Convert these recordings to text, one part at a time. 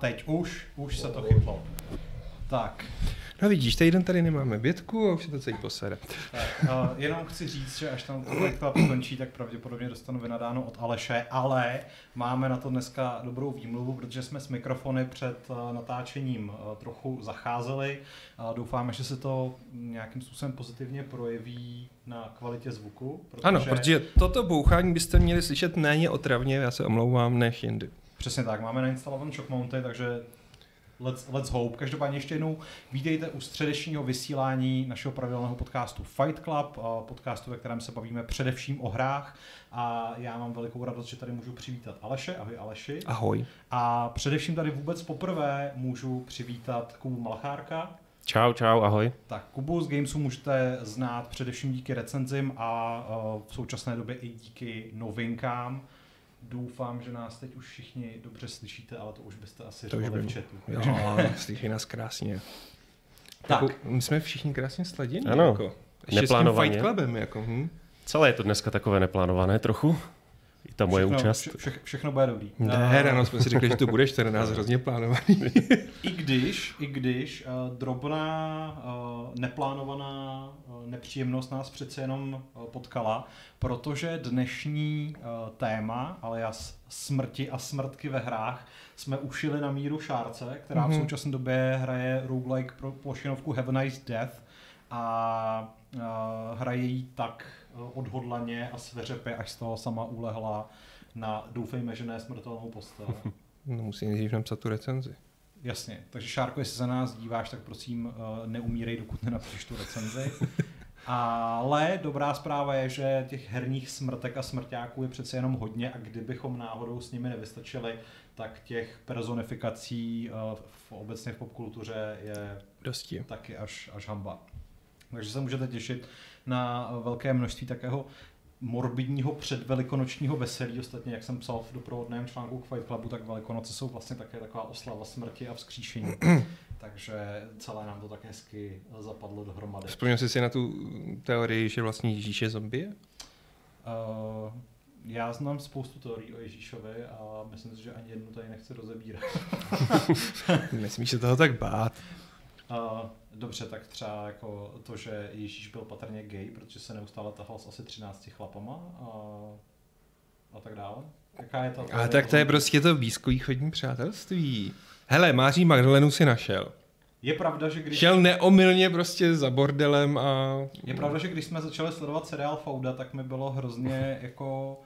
Teď už, už se to chytlo. Tak, No vidíš, týden tady nemáme Bětku a už se to celý posere. tak uh, jenom chci říct, že až tam to skončí, tak pravděpodobně dostanu vynadáno od Aleše, ale máme na to dneska dobrou výmluvu, protože jsme s mikrofony před uh, natáčením uh, trochu zacházeli. Uh, doufáme, že se to nějakým způsobem pozitivně projeví na kvalitě zvuku. Protože... Ano, protože toto bouchání byste měli slyšet méně otravně, já se omlouvám, než jindy. Přesně tak, máme nainstalovaný shock mounty, takže let's, let's hope. Každopádně ještě jednou vítejte u středečního vysílání našeho pravidelného podcastu Fight Club, podcastu, ve kterém se bavíme především o hrách a já mám velikou radost, že tady můžu přivítat Aleše, ahoj Aleši. Ahoj. A především tady vůbec poprvé můžu přivítat Kubu Malchárka. Čau, čau, ahoj. Tak Kubu z Gamesu můžete znát především díky recenzím a v současné době i díky novinkám. Doufám, že nás teď už všichni dobře slyšíte, ale to už byste asi To už řekli v chatu. Jo, slyší nás krásně. Tak. Jako, my jsme všichni krásně sladěni. Ano. Jako. Ještě Neplánovaně. s tím Fight Clubem. Jako, hm? Celé je to dneska takové neplánované trochu. I ta moje všechno, účast. Vše, vše, všechno bude dobrý. Ne, ráno jsme si řekli, že to bude 14 hrozně plánovaný. I když, i když uh, drobná, uh, neplánovaná uh, nepříjemnost nás přece jenom uh, potkala, protože dnešní uh, téma, ale já smrti a smrtky ve hrách, jsme ušili na míru Šárce, která mm-hmm. v Mhm. současné době hraje roguelike pro plošinovku Have a Nice Death a uh, hraje jí tak uh, odhodlaně a sveřepě, až z toho sama ulehla na doufejme, že ne smrtelnou postel. No, musím nejdřív napsat tu recenzi. Jasně, takže Šárko, jestli se na nás díváš, tak prosím uh, neumírej, dokud nenapíšeš tu recenzi. Ale dobrá zpráva je, že těch herních smrtek a smrťáků je přece jenom hodně a kdybychom náhodou s nimi nevystačili, tak těch personifikací uh, v, obecně v popkultuře je Dosti. taky až, až hamba. Takže se můžete těšit na velké množství takého morbidního předvelikonočního veselí. Ostatně, jak jsem psal v doprovodném článku k Fight Clubu, tak Velikonoce jsou vlastně také taková oslava smrti a vzkříšení. Takže celé nám to tak hezky zapadlo dohromady. Vzpomněl jsi si na tu teorii, že vlastně Ježíš je zombie? Uh, já znám spoustu teorií o Ježíšovi a myslím si, že ani jednu tady nechci rozebírat. Nesmíš se toho tak bát. Uh, dobře, tak třeba jako to, že Ježíš byl patrně gay, protože se neustále tahal s asi 13 chlapama a, a tak dále. Jaká je ta Ale tak to je prostě to blízkovýchodní přátelství. Hele, Máří Magdalenu si našel. Je pravda, že když... Šel neomylně prostě za bordelem a... Je pravda, že když jsme začali sledovat seriál Fauda, tak mi bylo hrozně jako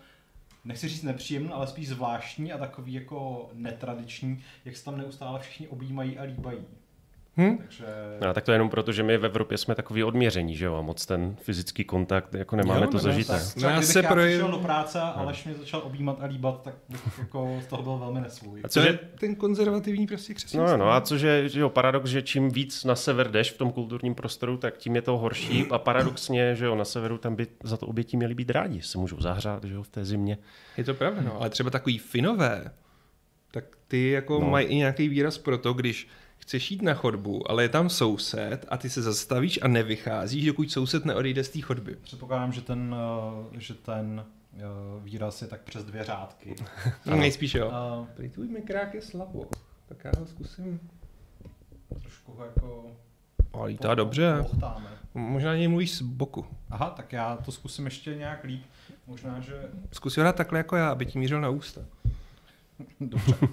nechci říct nepříjemný, ale spíš zvláštní a takový jako netradiční, jak se tam neustále všichni objímají a líbají. Hm? Takže No, tak to je jenom proto, že my v Evropě jsme takový odměření, že jo, a moc ten fyzický kontakt, jako nemáme Jo, to no, zažité. tak, se já projev- přišel do práce a Aleš mě začal objímat a líbat, tak bych jako z toho byl velmi nesvůj. A cože, je ten konzervativní prostě křesťanství. no, no, a cože, že jo, paradox, že čím víc na sever jdeš v tom kulturním prostoru, tak tím je to horší a paradoxně, že jo, na severu tam by za to oběti měli být rádi, se můžou zahřát, že jo, v té zimě. Je to pravda, no, ale třeba takový finové, tak ty jako no. No. mají i nějaký výraz pro to, když chceš jít na chodbu, ale je tam soused a ty se zastavíš a nevycházíš, dokud soused neodejde z té chodby. Předpokládám, že ten, eh, že ten eh, výraz je tak přes dvě řádky. No, nejspíš jo. A Tady tvůj mikrák je slabo, tak já ho zkusím. trošku ho jako... Ale lítá dobře. Pochtáme. Možná něj mluvíš z boku. Aha, tak já to zkusím ještě nějak líp. Možná, že... Zkus ho dát takhle jako já, aby ti mířil na ústa. Dobře. Uh,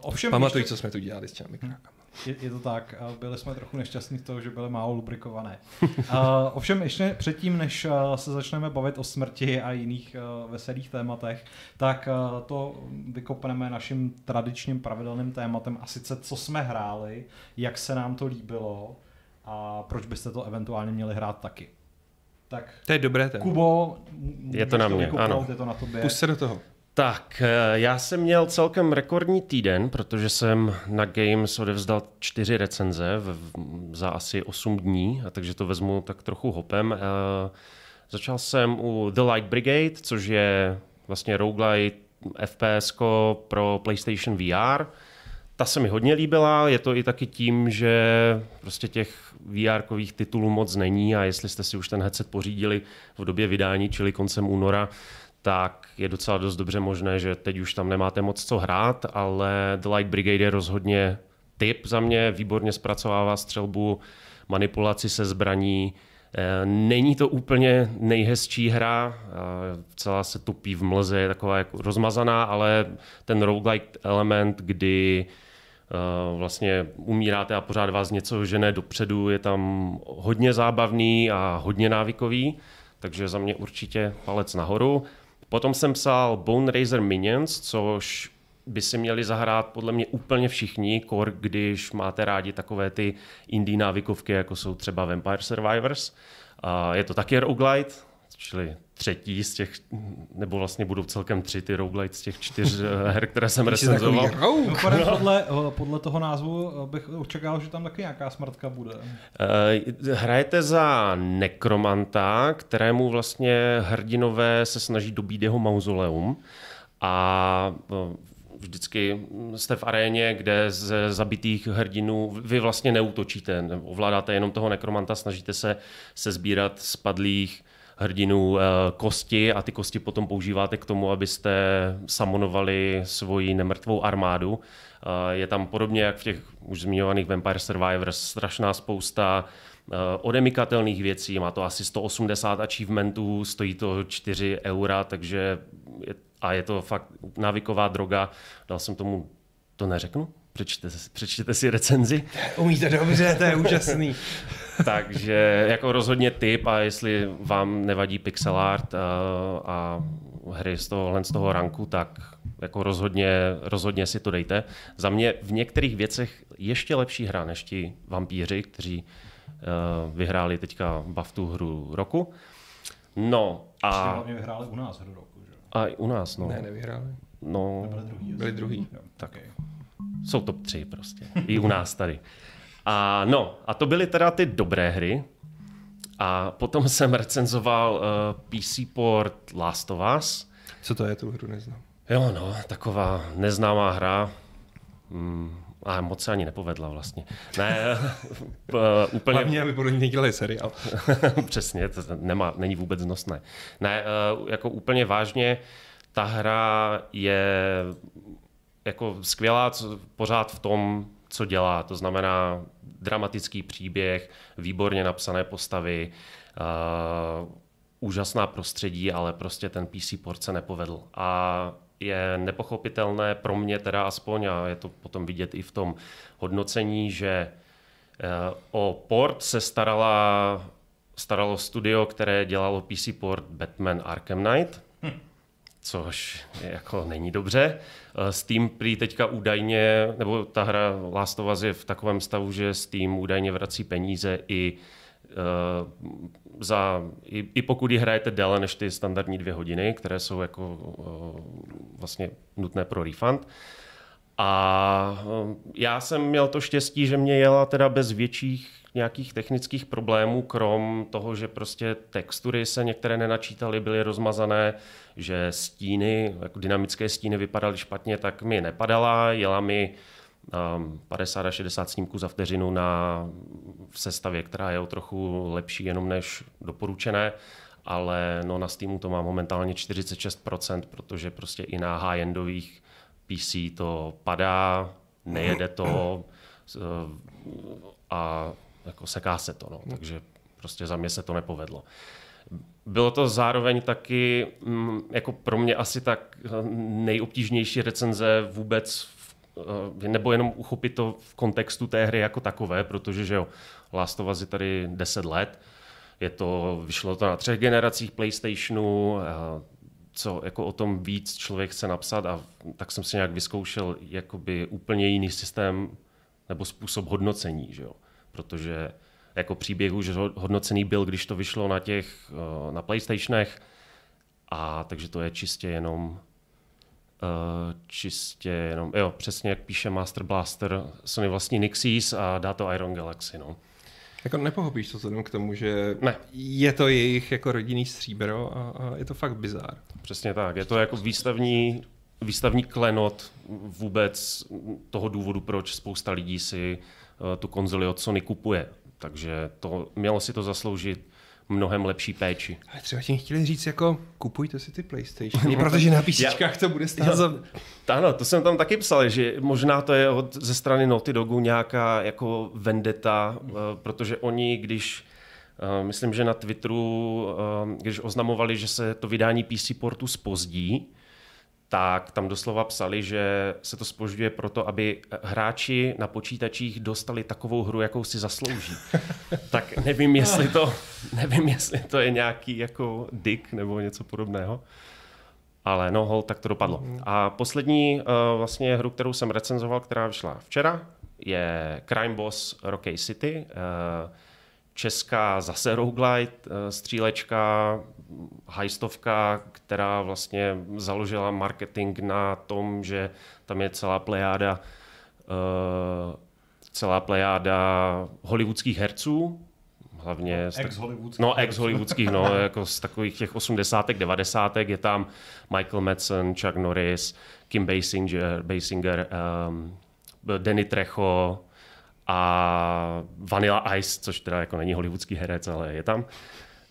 ovšem Pamatuj, ještě... co jsme tu dělali s těmi mikrákama. Je, je to tak, byli jsme trochu nešťastní z toho, že byly málo lubrikované. Uh, ovšem ještě předtím, než uh, se začneme bavit o smrti a jiných uh, veselých tématech, tak uh, to vykopneme naším tradičním pravidelným tématem a sice co jsme hráli, jak se nám to líbilo a proč byste to eventuálně měli hrát taky. Tak To je dobré téma. Kubo, Je to na mě, ano. Je to na tobě. Pust se do toho. Tak, eh, já jsem měl celkem rekordní týden, protože jsem na Games odevzdal čtyři recenze v, za asi 8 dní, a takže to vezmu tak trochu hopem. Eh, Začal jsem u The Light Brigade, což je vlastně roguelite FPS pro PlayStation VR. Ta se mi hodně líbila, je to i taky tím, že prostě těch VR-kových titulů moc není a jestli jste si už ten headset pořídili v době vydání, čili koncem února, tak je docela dost dobře možné, že teď už tam nemáte moc co hrát, ale The Light Brigade je rozhodně typ za mě, výborně zpracovává střelbu, manipulaci se zbraní, Eh, není to úplně nejhezčí hra, eh, celá se tupí v mlze, je taková jako rozmazaná, ale ten roguelike element, kdy eh, vlastně umíráte a pořád vás něco žene dopředu, je tam hodně zábavný a hodně návykový, takže za mě určitě palec nahoru. Potom jsem psal Bone Razer Minions, což by si měli zahrát podle mě úplně všichni, kor, když máte rádi takové ty indie návykovky, jako jsou třeba Vampire Survivors. Je to taky roguelite, čili třetí z těch, nebo vlastně budou celkem tři ty roguelite z těch čtyř eh, her, které jsem recenzoval. No, podle, eh, podle toho názvu eh, bych očekával, že tam taky nějaká smrtka bude. Hrajete za nekromanta, kterému vlastně hrdinové se snaží dobít jeho mauzoleum a vždycky jste v aréně, kde z zabitých hrdinů vy vlastně neutočíte, ovládáte jenom toho nekromanta, snažíte se se sbírat spadlých hrdinů eh, kosti a ty kosti potom používáte k tomu, abyste samonovali svoji nemrtvou armádu. Eh, je tam podobně jak v těch už zmiňovaných Vampire Survivors strašná spousta eh, odemikatelných věcí, má to asi 180 achievementů, stojí to 4 eura, takže je a je to fakt návyková droga. Dal jsem tomu, to neřeknu? Přečtěte, přečtěte si recenzi. Umíte dobře, to je úžasný. Takže jako rozhodně tip a jestli vám nevadí pixel art a, a hry z tohohle z toho ranku, tak jako rozhodně, rozhodně si to dejte. Za mě v některých věcech ještě lepší hra než ti vampíři, kteří uh, vyhráli teďka BAFTu hru roku. No a... Hlavně vyhráli u nás hru roku. A i u nás, no. Ne, nevyhráli. No, byli druhý. Byli druhý. Jo, tak. Okay. Jsou top 3 prostě. I u nás tady. A no, a to byly teda ty dobré hry. A potom jsem recenzoval uh, eh, PC port Last of Us. Co to je, tu hru neznám. Jo, no, taková neznámá hra. Mm, a moc se ani nepovedla vlastně. Ne, uh, úplně... Hlavně, aby podle ní dělali seriál. Přesně, to nemá, není vůbec nosné. Ne, uh, jako úplně vážně, ta hra je jako skvělá co, pořád v tom, co dělá. To znamená dramatický příběh, výborně napsané postavy, uh, úžasná prostředí, ale prostě ten PC port se nepovedl. A je nepochopitelné pro mě teda aspoň, a je to potom vidět i v tom hodnocení, že eh, o port se starala, staralo studio, které dělalo PC port Batman Arkham Knight, což jako není dobře. Eh, Steam prý teďka údajně, nebo ta hra Last of Us je v takovém stavu, že Steam údajně vrací peníze i Eh, za, i, i pokud ji hrajete déle než ty standardní dvě hodiny, které jsou jako uh, vlastně nutné pro refund. A uh, já jsem měl to štěstí, že mě jela teda bez větších nějakých technických problémů, krom toho, že prostě textury se některé nenačítaly, byly rozmazané, že stíny, jako dynamické stíny vypadaly špatně, tak mi nepadala, jela mi 50 až 60 snímků za vteřinu na v sestavě, která je o trochu lepší jenom než doporučené, ale no na Steamu to má momentálně 46%, protože prostě i na high-endových PC to padá, nejede to a jako seká se to, no. takže prostě za mě se to nepovedlo. Bylo to zároveň taky mm, jako pro mě asi tak nejobtížnější recenze vůbec Eh, nebo jenom uchopit to v kontextu té hry jako takové, protože že jo, Last of Us je tady 10 let, je to, vyšlo to na třech generacích PlayStationu, co jako o tom víc člověk chce napsat a tak jsem si nějak vyzkoušel jakoby úplně jiný systém nebo způsob hodnocení, že jo? Protože jako příběh už hodnocený byl, když to vyšlo na těch eh, na PlayStationech a takže to je čistě jenom Uh, čistě jenom, jo, přesně jak píše Master Blaster, Sony vlastní Nixis a dá to Iron Galaxy, no. Jako nepochopíš to vzhledem k tomu, že ne. je to jejich jako rodinný stříbro a, a je to fakt bizár. Přesně tak, je to jako výstavní, výstavní klenot vůbec toho důvodu, proč spousta lidí si uh, tu konzoli od Sony kupuje. Takže to, mělo si to zasloužit mnohem lepší péči. Ale třeba tím chtěli říct jako kupujte si ty PlayStation, protože na písničkách to bude stát za... Ano, to jsem tam taky psal, že možná to je od, ze strany Naughty Dogu nějaká jako vendeta, uh, protože oni, když uh, myslím, že na Twitteru, uh, když oznamovali, že se to vydání PC portu spozdí, tak tam doslova psali, že se to spožďuje proto, aby hráči na počítačích dostali takovou hru, jakou si zaslouží. tak nevím, jestli to, nevím, jestli to je nějaký jako dick nebo něco podobného. Ale no, hol, tak to dopadlo. Mm. A poslední uh, vlastně hru, kterou jsem recenzoval, která vyšla včera, je Crime Boss Rocky City. Uh, česká zase roguelite, uh, střílečka, hajstovka, která vlastně založila marketing na tom, že tam je celá plejáda uh, celá plejáda hollywoodských herců, hlavně... Ex-hollywoodských. No, ex-hollywoodských, no, jako z takových těch 80 90 je tam Michael Madsen, Chuck Norris, Kim Basinger, Basinger um, Danny Trejo a Vanilla Ice, což teda jako není hollywoodský herec, ale je tam.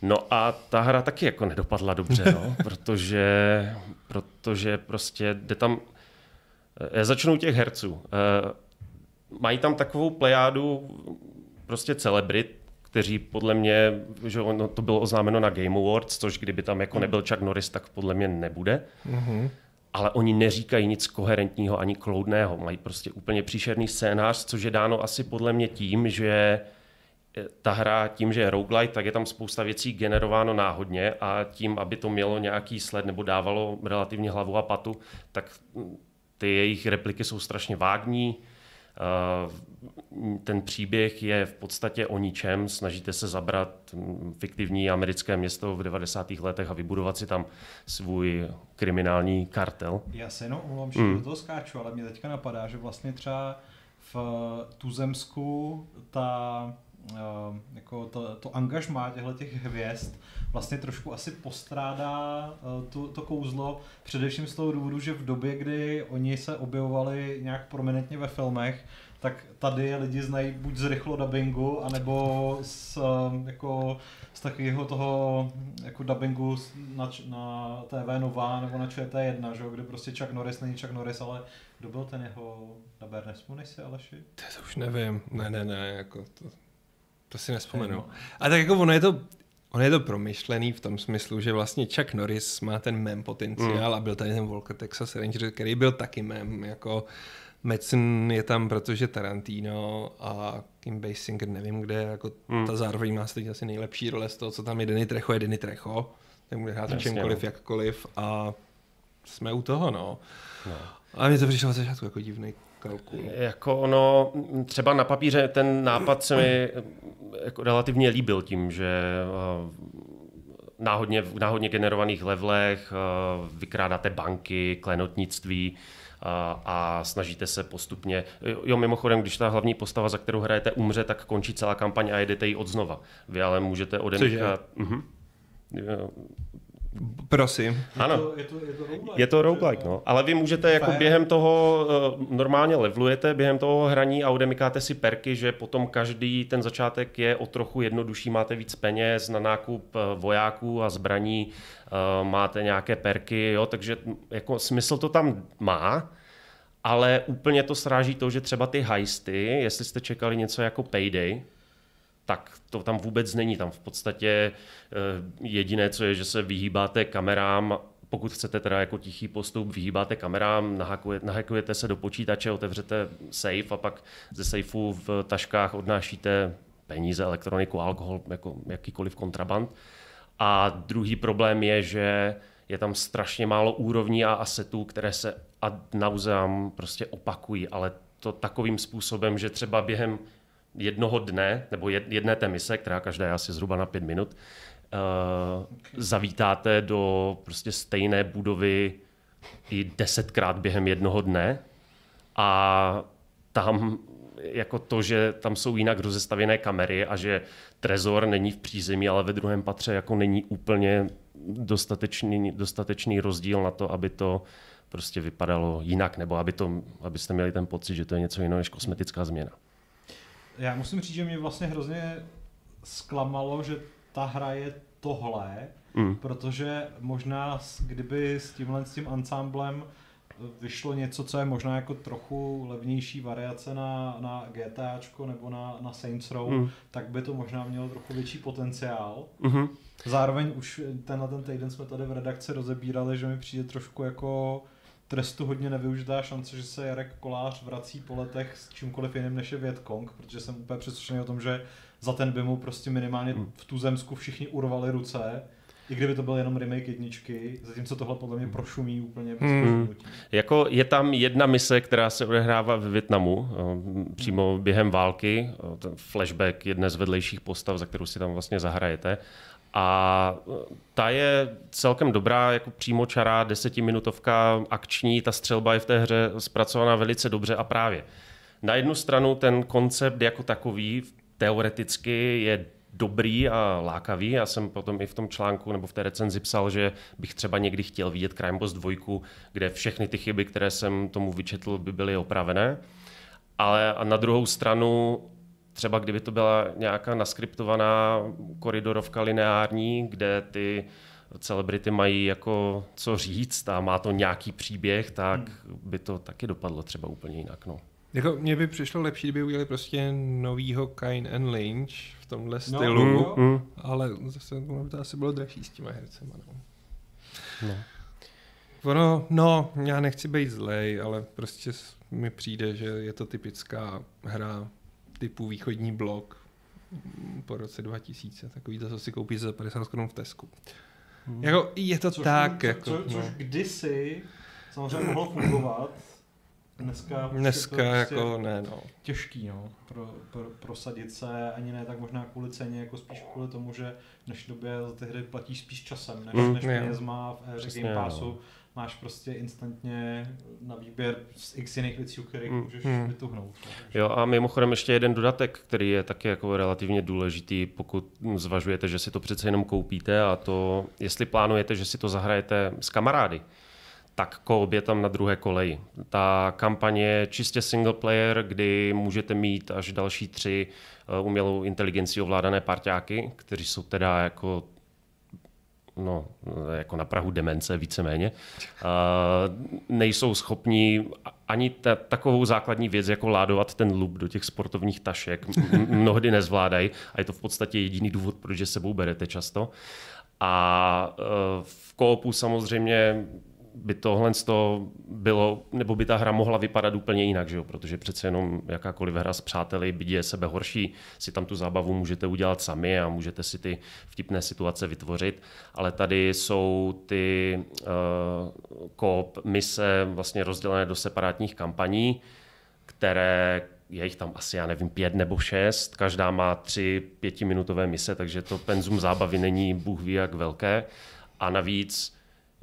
No a ta hra taky jako nedopadla dobře, no, protože, protože prostě jde tam... Já začnu těch herců. Eh, mají tam takovou plejádu prostě celebrit, kteří podle mě, že ono to bylo oznámeno na Game Awards, což kdyby tam jako nebyl Chuck Norris, tak podle mě nebude. Mm-hmm. Ale oni neříkají nic koherentního ani kloudného. Mají prostě úplně příšerný scénář, což je dáno asi podle mě tím, že ta hra tím, že je roguelite, tak je tam spousta věcí generováno náhodně a tím, aby to mělo nějaký sled nebo dávalo relativně hlavu a patu, tak ty jejich repliky jsou strašně vágní. Ten příběh je v podstatě o ničem. Snažíte se zabrat fiktivní americké město v 90. letech a vybudovat si tam svůj kriminální kartel. Já se jenom omlouvám, že mm. do toho skáču, ale mě teďka napadá, že vlastně třeba v Tuzemsku ta jako to, to angažmá těchto těch hvězd vlastně trošku asi postrádá uh, to, to kouzlo, především z toho důvodu, že v době, kdy oni se objevovali nějak prominentně ve filmech, tak tady lidi znají buď z rychlo dubbingu, anebo z, uh, jako, z takového toho jako dubbingu na, na TV Nová nebo na ČT1, že? kde prostě Chuck Norris není Chuck Norris, ale kdo byl ten jeho dubber, nespomneš si Aleši? To už nevím, ne, ne, ne, jako to, to si nespomenu. A tak jako ono je to, ono je to promyšlený v tom smyslu, že vlastně Chuck Norris má ten mem potenciál mm. a byl tady ten Walker Texas Ranger, který byl taky mem, jako Madsen je tam, protože Tarantino a Kim Basinger nevím kde, jako mm. ta zároveň má stejně asi nejlepší role z toho, co tam je Denny Trecho, je Denny Trecho, ten bude hrát čemkoliv, no. jakkoliv a jsme u toho, no. no. A mě to přišlo začátku jako divný kalkul. Jako ono, třeba na papíře ten nápad se mi jako relativně líbil tím, že eh, náhodně, v náhodně generovaných levelech eh, vykrádáte banky, klenotnictví, a, eh, a snažíte se postupně. Jo, mimochodem, když ta hlavní postava, za kterou hrajete, umře, tak končí celá kampaň a jedete ji od znova. Vy ale můžete odemíchat. Prosím. Ano. Je to, je to, je to roguelike. Je to roguelike, no. Ale vy můžete jako během toho, uh, normálně levelujete během toho hraní a odemykáte si perky, že potom každý ten začátek je o trochu jednodušší, máte víc peněz na nákup uh, vojáků a zbraní, uh, máte nějaké perky, jo, takže jako smysl to tam má, ale úplně to sráží to, že třeba ty heisty, jestli jste čekali něco jako Payday, tak to tam vůbec není. Tam v podstatě eh, jediné, co je, že se vyhýbáte kamerám, pokud chcete teda jako tichý postup, vyhýbáte kamerám, nahakujete, se do počítače, otevřete safe a pak ze safeu v taškách odnášíte peníze, elektroniku, alkohol, jako jakýkoliv kontraband. A druhý problém je, že je tam strašně málo úrovní a asetů, které se ad nauseam prostě opakují, ale to takovým způsobem, že třeba během jednoho dne, nebo jedné té mise, která každá je asi zhruba na pět minut, uh, zavítáte do prostě stejné budovy i desetkrát během jednoho dne a tam jako to, že tam jsou jinak rozestavěné kamery a že trezor není v přízemí, ale ve druhém patře jako není úplně dostatečný, dostatečný rozdíl na to, aby to prostě vypadalo jinak, nebo aby to, abyste měli ten pocit, že to je něco jiného než kosmetická změna já musím říct, že mě vlastně hrozně zklamalo, že ta hra je tohle, mm. protože možná kdyby s tímhle s tím ansámblem vyšlo něco, co je možná jako trochu levnější variace na, na GTAčko nebo na, na Saints Row, mm. tak by to možná mělo trochu větší potenciál. Mm-hmm. Zároveň už tenhle ten týden jsme tady v redakci rozebírali, že mi přijde trošku jako trestu hodně nevyužitá šance, že se Jarek Kolář vrací po letech s čímkoliv jiným než je Vietkong, protože jsem úplně přesvědčený o tom, že za ten by mu prostě minimálně mm. v tu zemsku všichni urvali ruce i kdyby to byl jenom remake jedničky, zatímco tohle podle mě prošumí úplně hmm. Jako je tam jedna mise, která se odehrává ve Větnamu, eh, přímo během války, eh, ten flashback jedné z vedlejších postav, za kterou si tam vlastně zahrajete. A eh, ta je celkem dobrá, jako přímo čará, desetiminutovka akční, ta střelba je v té hře zpracovaná velice dobře a právě. Na jednu stranu ten koncept jako takový teoreticky je dobrý a lákavý. Já jsem potom i v tom článku nebo v té recenzi psal, že bych třeba někdy chtěl vidět Crime Boss 2, kde všechny ty chyby, které jsem tomu vyčetl, by byly opravené. Ale a na druhou stranu třeba kdyby to byla nějaká naskriptovaná koridorovka lineární, kde ty celebrity mají jako co říct a má to nějaký příběh, tak hmm. by to taky dopadlo třeba úplně jinak. No. Jako mně by přišlo lepší, kdyby udělali prostě novýho Kine and Lynch v tomhle no, stylu, no, mm, ale zase by to asi bylo dražší s těma hercema. No. no. Ono, no, já nechci být zlej, ale prostě mi přijde, že je to typická hra typu východní blok po roce 2000, takový to, co si koupíš za 50 korun v Tesku. Hmm. Jako, je to což tak. Co, jako, co, což no. kdysi samozřejmě mohlo fungovat, Dneska, Dneska to prostě jako ne, no. Těžký, no, pro, pro, prosadit se, ani ne tak možná kvůli ceně, jako spíš kvůli tomu, že v dnešní době za ty hry platíš spíš časem, než, mm, než má v éře Game Passu. No. Máš prostě instantně na výběr z x jiných věcí, u kterých mm, můžeš mm. vytuhnout. No. Jo a mimochodem ještě jeden dodatek, který je taky jako relativně důležitý, pokud zvažujete, že si to přece jenom koupíte a to, jestli plánujete, že si to zahrajete s kamarády, tak koop je tam na druhé koleji. Ta kampaně je čistě single player, kdy můžete mít až další tři eh, umělou inteligenci ovládané parťáky, kteří jsou teda jako no, jako na Prahu demence víceméně, nejsou schopní ani ta, takovou základní věc, jako ládovat ten loop do těch sportovních tašek, mnohdy nezvládají a je to v podstatě jediný důvod, proč je sebou berete často. A uh, v koopu samozřejmě by tohle bylo, nebo by ta hra mohla vypadat úplně jinak, že jo? protože přece jenom jakákoliv hra s přáteli, byť je sebe horší, si tam tu zábavu můžete udělat sami a můžete si ty vtipné situace vytvořit, ale tady jsou ty uh, koop mise vlastně rozdělené do separátních kampaní, které je jich tam asi, já nevím, pět nebo šest, každá má tři pětiminutové mise, takže to penzum zábavy není bůh ví jak velké. A navíc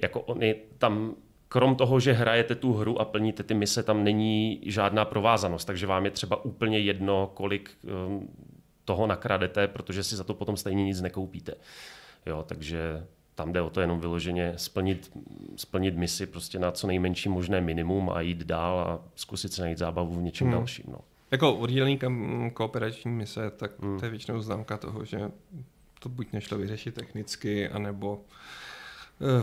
jako oni tam krom toho, že hrajete tu hru a plníte ty mise, tam není žádná provázanost, takže vám je třeba úplně jedno, kolik um, toho nakradete, protože si za to potom stejně nic nekoupíte. Jo, takže tam jde o to jenom vyloženě splnit, splnit misi prostě na co nejmenší možné minimum a jít dál a zkusit se najít zábavu v něčem hmm. dalším. No. Jako oddělený kam, kooperační mise, tak hmm. to je většinou známka toho, že to buď nešlo vyřešit technicky, anebo Uh,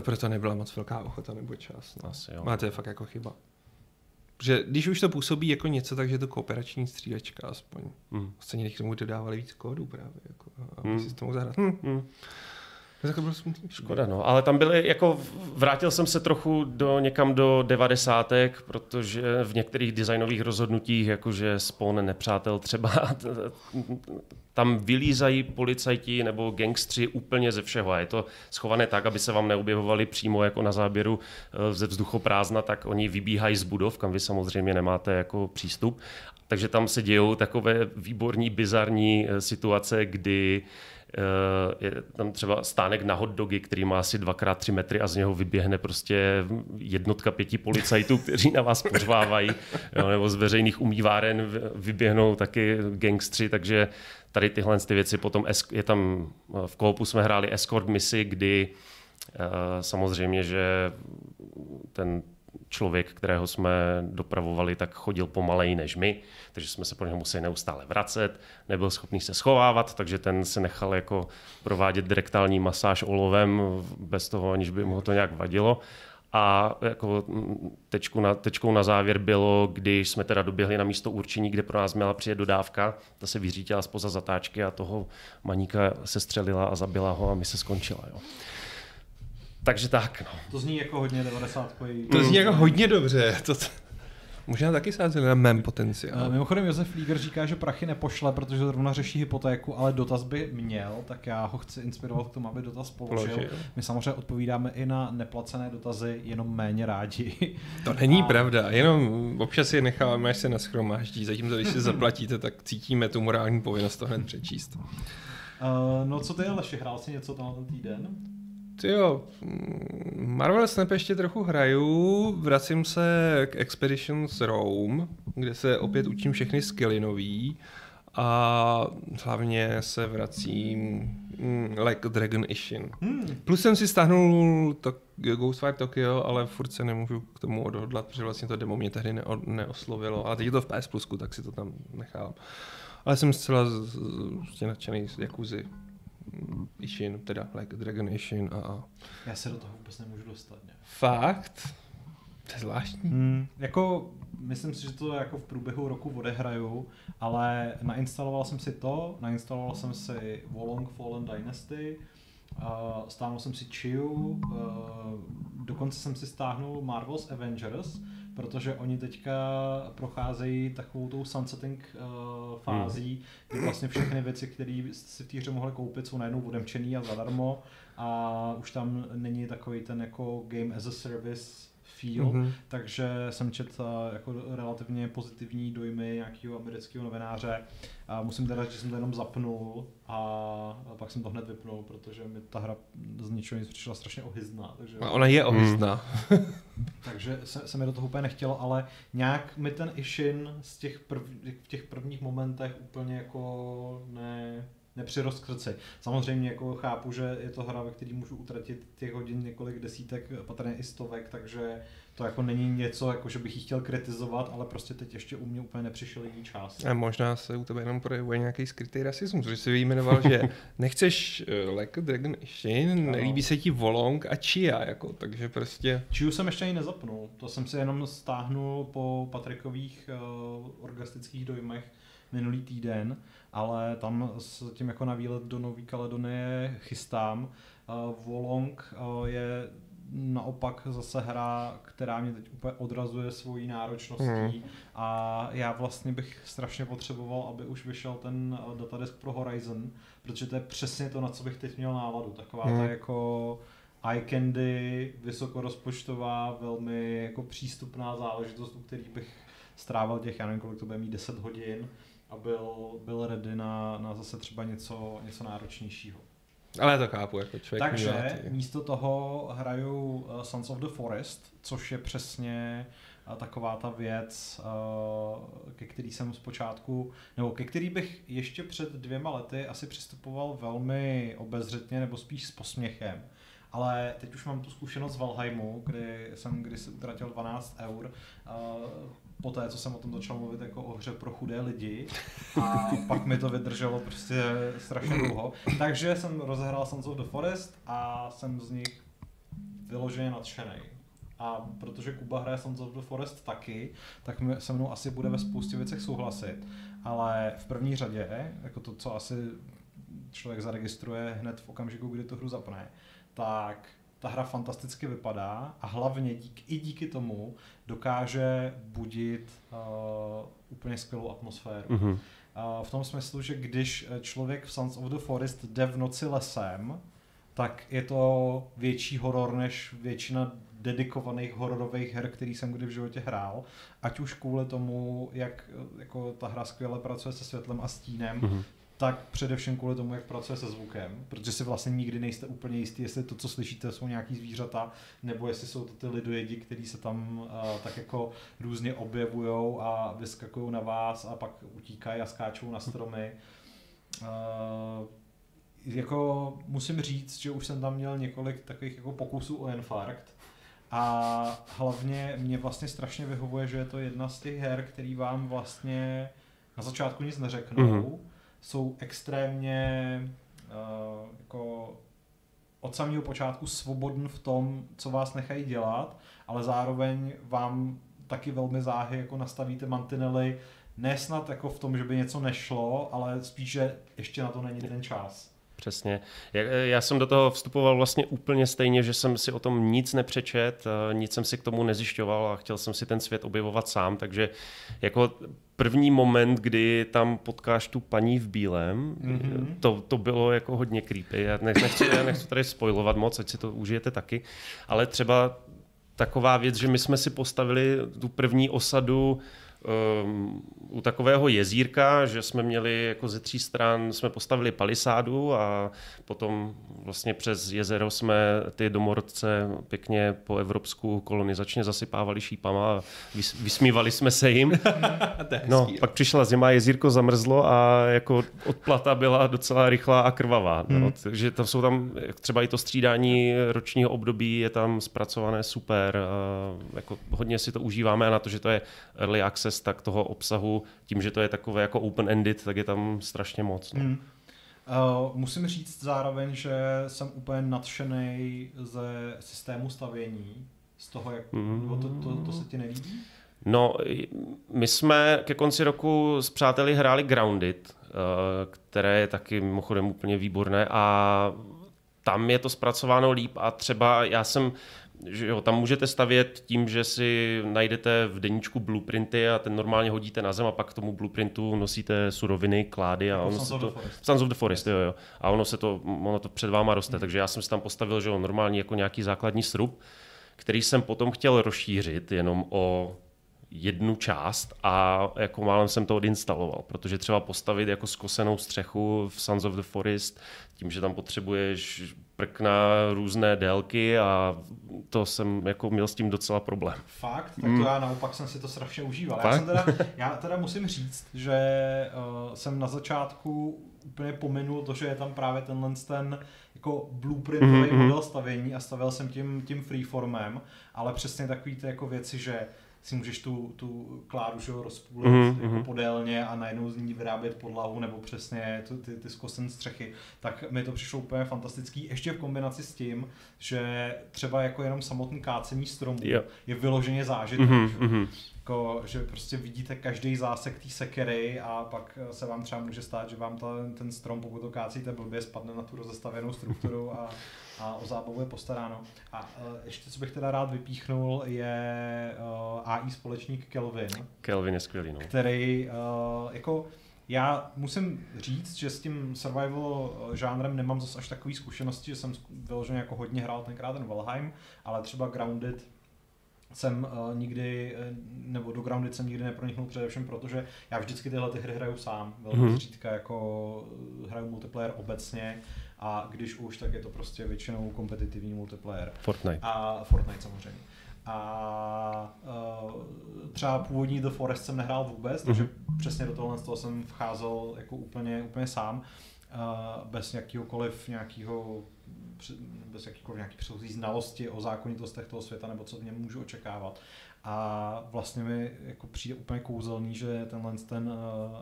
proto nebyla moc velká ochota nebo čas. No. Asi jo. Máte fakt jako chyba. Že když už to působí jako něco, takže je to kooperační střílečka aspoň. Mm. Scéně k tomu dodávali víc kódů právě, jako, aby mm. si to mohl zahrát. Hm. Mm. To bylo smutný. Škoda, no. Ale tam byly, jako vrátil jsem se trochu do někam do devadesátek, protože v některých designových rozhodnutích, jakože Spawn nepřátel třeba, tam vylízají policajti nebo gangstři úplně ze všeho a je to schované tak, aby se vám neobjevovali přímo jako na záběru eh, ze vzduchoprázdna, tak oni vybíhají z budov, kam vy samozřejmě nemáte jako přístup. Takže tam se dějou takové výborní, bizarní eh, situace, kdy Eh, je tam třeba stánek na hot dogy, který má asi 2x3 metry a z něho vyběhne prostě jednotka pěti policajtů, kteří na vás pořvávají, nebo z veřejných umýváren vyběhnou taky gangstři, takže tady tyhle ty věci potom je tam v koupu jsme hráli escort misi, kdy eh, samozřejmě, že ten člověk, kterého jsme dopravovali, tak chodil pomalej než my, takže jsme se po něm museli neustále vracet, nebyl schopný se schovávat, takže ten se nechal jako provádět direktální masáž olovem bez toho, aniž by mu to nějak vadilo. A jako tečku na, tečkou na závěr bylo, když jsme teda doběhli na místo určení, kde pro nás měla přijet dodávka, ta se vyřítila spoza zatáčky a toho maníka se střelila a zabila ho a my se skončila. Jo. Takže tak. No. To zní jako hodně 90. To zní jako hodně dobře. To, Možná taky sázeli na mém potenciál. Uh, mimochodem Josef Flíger říká, že prachy nepošle, protože zrovna řeší hypotéku, ale dotaz by měl, tak já ho chci inspirovat k tomu, aby dotaz položil. Položil. My samozřejmě odpovídáme i na neplacené dotazy, jenom méně rádi. To není A... pravda, jenom občas je necháváme, až se naschromáždí, zatímco když si zaplatíte, tak cítíme tu morální povinnost to hned přečíst. Uh, no co ty Aleši, hrál jsi něco tam ten týden? Jo, Marvel Snap ještě trochu hraju, vracím se k Expeditions Rome, kde se opět učím všechny skilly nový a hlavně se vracím mm, like Dragon Ishin. Hmm. Plus jsem si stáhnul to, Ghostwire Tokyo, ale furt se nemůžu k tomu odhodlat, protože vlastně to demo mě tehdy neo, neoslovilo, ale teď je to v PS Plusku, tak si to tam nechám. Ale jsem zcela z, z, z, nadšený z Jakuzy. Ishin, teda like Dragon Ishin a... Já se do toho vůbec nemůžu dostat. Ne? Fakt? To je zvláštní. Hmm, jako, myslím si, že to jako v průběhu roku odehraju, ale nainstaloval jsem si to, nainstaloval jsem si Wolong Fallen Dynasty, uh, stáhnul jsem si Chiu, uh, dokonce jsem si stáhnul Marvel's Avengers, protože oni teďka procházejí takovou tou sunsetting uh, fází, hmm. kdy vlastně všechny věci, které si v té hře mohli koupit, jsou najednou odemčený a zadarmo a už tam není takový ten jako game as a service feel, mm-hmm. takže jsem četl uh, jako relativně pozitivní dojmy nějakého amerického novináře. A musím teda říct, že jsem to jenom zapnul a, a pak jsem to hned vypnul, protože mi ta hra z ničeho nic přišla strašně ohyzná. Takže... A ona je ohyzná. Mm. takže se, se mi do toho úplně nechtělo, ale nějak mi ten Ishin z těch, prv, v těch prvních momentech úplně jako ne, nepřirost k srdci. Samozřejmě jako chápu, že je to hra, ve které můžu utratit těch hodin několik desítek, patrně i stovek, takže to jako není něco, jako že bych ji chtěl kritizovat, ale prostě teď ještě u mě úplně nepřišel jiný čas. A možná se u tebe jenom projevuje nějaký skrytý rasismus, že si vyjmenoval, že nechceš uh, Like a Dragon Ishin, nelíbí se ti Volong a Chia, jako, takže prostě... Chiu jsem ještě ani nezapnul, to jsem si jenom stáhnul po Patrikových uh, orgastických dojmech minulý týden ale tam s tím jako na výlet do Nové Kaledonie chystám. Volong je naopak zase hra, která mě teď úplně odrazuje svojí náročností mm. a já vlastně bych strašně potřeboval, aby už vyšel ten datadisk pro Horizon, protože to je přesně to, na co bych teď měl návadu. Taková mm. ta hmm. jako eye candy, vysokorozpočtová, velmi jako přístupná záležitost, u kterých bych strávil těch, já nevím, kolik to bude mít, 10 hodin a byl, byl ready na, na zase třeba něco, něco náročnějšího. Ale to chápu, jako člověk Takže místo toho hraju uh, Sons of the Forest, což je přesně uh, taková ta věc, uh, ke který jsem zpočátku, nebo ke který bych ještě před dvěma lety asi přistupoval velmi obezřetně, nebo spíš s posměchem. Ale teď už mám tu zkušenost z Valheimu, kdy jsem kdysi utratil 12 eur. Uh, po té, co jsem o tom začal mluvit jako o hře pro chudé lidi a pak mi to vydrželo prostě strašně dlouho. Takže jsem rozehrál Sons of the Forest a jsem z nich vyloženě nadšený. A protože Kuba hraje Sons of the Forest taky, tak se mnou asi bude ve spoustě věcech souhlasit. Ale v první řadě, jako to, co asi člověk zaregistruje hned v okamžiku, kdy tu hru zapne, tak ta hra fantasticky vypadá a hlavně dík, i díky tomu dokáže budit uh, úplně skvělou atmosféru. Mm-hmm. Uh, v tom smyslu, že když člověk v Sons of the Forest jde v noci lesem, tak je to větší horor než většina dedikovaných hororových her, který jsem kdy v životě hrál. Ať už kvůli tomu, jak jako ta hra skvěle pracuje se světlem a stínem, mm-hmm tak především kvůli tomu, jak pracuje se zvukem, protože si vlastně nikdy nejste úplně jistý, jestli to, co slyšíte, jsou nějaký zvířata, nebo jestli jsou to ty lidojedi, kteří se tam uh, tak jako různě objevují a vyskakují na vás a pak utíkají a skáčou na stromy. Uh, jako musím říct, že už jsem tam měl několik takových jako pokusů o infarkt, A hlavně mě vlastně strašně vyhovuje, že je to jedna z těch her, který vám vlastně na začátku nic neřeknou. Mm-hmm. Jsou extrémně uh, jako od samého počátku svobodn v tom, co vás nechají dělat, ale zároveň vám taky velmi záhy jako nastavíte mantinely, ne snad jako v tom, že by něco nešlo, ale spíš, že ještě na to není ten čas. Přesně. Já, já jsem do toho vstupoval vlastně úplně stejně, že jsem si o tom nic nepřečet, eh, nic jsem si k tomu nezjišťoval a chtěl jsem si ten svět objevovat sám, takže jako první moment, kdy tam potkáš tu paní v bílém, mm-hmm. to, to bylo jako hodně creepy. Já nechci, já nechci tady spojovat moc, ať si to užijete taky, ale třeba taková věc, že my jsme si postavili tu první osadu um, u takového jezírka, že jsme měli jako ze tří stran, jsme postavili palisádu a potom vlastně přes jezero jsme ty domorodce pěkně po evropsku kolonizačně zasypávali šípama a vysmívali jsme se jim. No, pak přišla zima, jezírko zamrzlo a jako odplata byla docela rychlá a krvavá. No. Hmm. Takže tam jsou tam třeba i to střídání ročního období je tam zpracované super. Jako hodně si to užíváme a na to, že to je early access, tak toho obsahu, tím, že to je takové jako open-ended, tak je tam strašně moc. No. Hmm. Uh, musím říct zároveň, že jsem úplně nadšený ze systému stavění, z toho, jak mm. to, to, to se ti nelíbí? No, my jsme ke konci roku s přáteli hráli Grounded, uh, které je taky mimochodem úplně výborné a tam je to zpracováno líp a třeba já jsem že jo, tam můžete stavět tím, že si najdete v deníčku blueprinty a ten normálně hodíte na zem a pak k tomu blueprintu nosíte suroviny, klády a jako ono se to... Sons of the Forest, jo, jo. A ono se to, ono to před váma roste, mm. takže já jsem si tam postavil, že jo, normálně jako nějaký základní srub, který jsem potom chtěl rozšířit jenom o jednu část a jako málem jsem to odinstaloval, protože třeba postavit jako skosenou střechu v Sons of the Forest, tím, že tam potřebuješ prk na různé délky a to jsem jako měl s tím docela problém. Fakt? Tak to mm. já naopak jsem si to strašně užíval. Já, jsem teda, já teda musím říct, že uh, jsem na začátku úplně pominul to, že je tam právě tenhle ten jako blueprintový mm-hmm. model stavění a stavil jsem tím, tím freeformem, ale přesně takový ty jako věci, že si můžeš tu, tu kládu že, rozpůlit mm-hmm. jako podélně a najednou z ní vyrábět podlahu nebo přesně tu, ty, ty zkosen střechy, tak mi to přišlo úplně fantastický. Ještě v kombinaci s tím, že třeba jako jenom samotný kácení stromu yeah. je vyloženě zážitek. Mm-hmm. Jako, že prostě vidíte každý zásek té sekery a pak se vám třeba může stát, že vám ten, ten strom, pokud to kácíte blbě, spadne na tu rozestavěnou strukturu a a o zábavu je postaráno. A uh, ještě co bych teda rád vypíchnul je uh, e, AI společník Kelvin. Kelvin je skvělý, no. Který uh, jako já musím říct, že s tím survival žánrem nemám zase až takový zkušenosti, že jsem vyloženě jako hodně hrál tenkrát ten Valheim, ale třeba Grounded jsem uh, nikdy, nebo do Grounded jsem nikdy neproniknul především protože já vždycky tyhle ty hry hraju sám, velmi mm-hmm. zřídka jako hraju multiplayer obecně a když už, tak je to prostě většinou kompetitivní multiplayer. Fortnite. A Fortnite samozřejmě. A uh, třeba původní The Forest jsem nehrál vůbec, mm-hmm. takže mhm. přesně do tohle z toho jsem vcházel jako úplně, úplně sám, uh, bez jakýhokoliv nějakého bez jakýkoliv nějaký předchozí znalosti o zákonitostech toho světa nebo co v něm můžu očekávat. A vlastně mi jako přijde úplně kouzelný, že tenhle ten uh,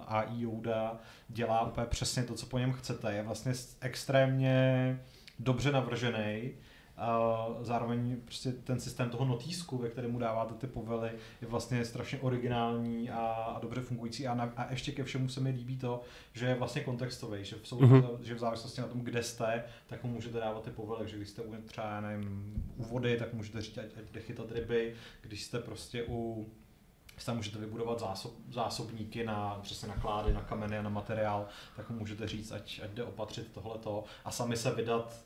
AI Yoda dělá úplně přesně to, co po něm chcete. Je vlastně extrémně dobře navržený, Uh, zároveň prostě ten systém toho notýsku, ve kterém mu dáváte ty povely, je vlastně strašně originální a, a dobře fungující. A, na, a ještě ke všemu se mi líbí to, že je vlastně kontextový, že v, sou, mm-hmm. že v závislosti na tom, kde jste, tak mu můžete dávat ty povely. že když jste u, třeba nevím, u vody, tak můžete říct, ať, ať jde chytat ryby, když jste prostě u tam můžete vybudovat zásob, zásobníky na, přesně na klády, na kameny a na materiál, tak mu můžete říct, ať, ať jde opatřit tohleto a sami se vydat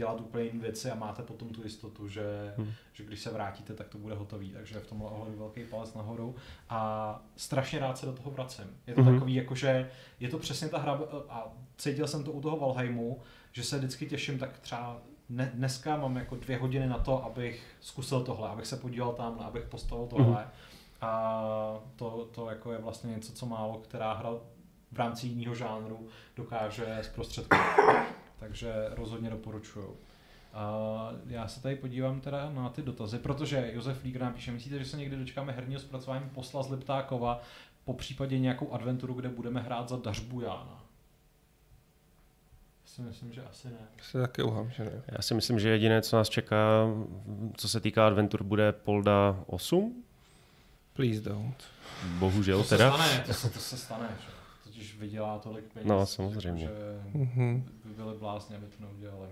dělat úplně jiné věci a máte potom tu jistotu, že, hmm. že když se vrátíte, tak to bude hotový. Takže v tomhle ohledu velký palec nahoru a strašně rád se do toho vracím. Je to hmm. takový, jakože je to přesně ta hra a cítil jsem to u toho Valheimu, že se vždycky těším tak třeba ne, dneska mám jako dvě hodiny na to, abych zkusil tohle, abych se podíval tam, abych postavil tohle. Hmm. A to, to jako je vlastně něco, co málo která hra v rámci jiného žánru dokáže zprostředkovat takže rozhodně doporučuju. Uh, já se tady podívám teda na ty dotazy, protože Josef Lígr nám píše, myslíte, že se někdy dočkáme herního zpracování posla z Liptákova, po případě nějakou adventuru, kde budeme hrát za Dařbujána? Si myslím, že asi ne. Se taky uhám, že ne. Já si myslím, že jediné, co nás čeká, co se týká adventur, bude Polda 8. Please don't. Bohužel To se teda. stane, to se, to se stane, že? Totiž vydělá tolik peněz. No, samozřejmě. Že Mhm. by byli blázni, aby to neudělali.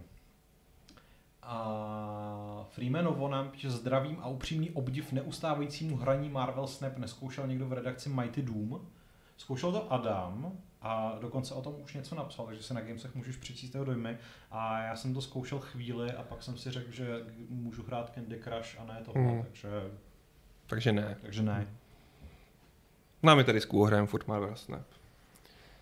A Freemanovo nám píše zdravím a upřímný obdiv neustávajícímu hraní Marvel Snap neskoušel někdo v redakci Mighty Doom. Zkoušel to Adam a dokonce o tom už něco napsal, takže si na Gamesech můžeš přečíst jeho dojmy. A já jsem to zkoušel chvíli a pak jsem si řekl, že můžu hrát Candy Crush a ne tohle, Hmm. takže, Takže ne. takže ne. Máme tady skůl hrajeme furt Marvel Snap.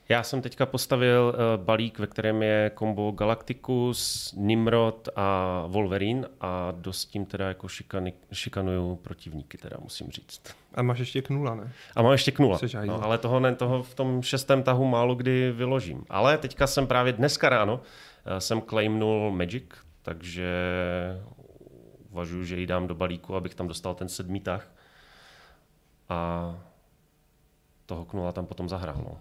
Já jsem teďka postavil uh, balík, ve kterém je kombo Galacticus, Nimrod a Wolverine a dost tím teda jako šikany, šikanuju protivníky, teda musím říct. A máš ještě knula, ne? A mám ještě knula, no, ale toho, ne, toho v tom šestém tahu málo kdy vyložím. Ale teďka jsem právě dneska ráno eh, jsem claimnul Magic, takže uvažuji, že ji dám do balíku, abych tam dostal ten sedmý tah. A toho knula tam potom zahrál. No.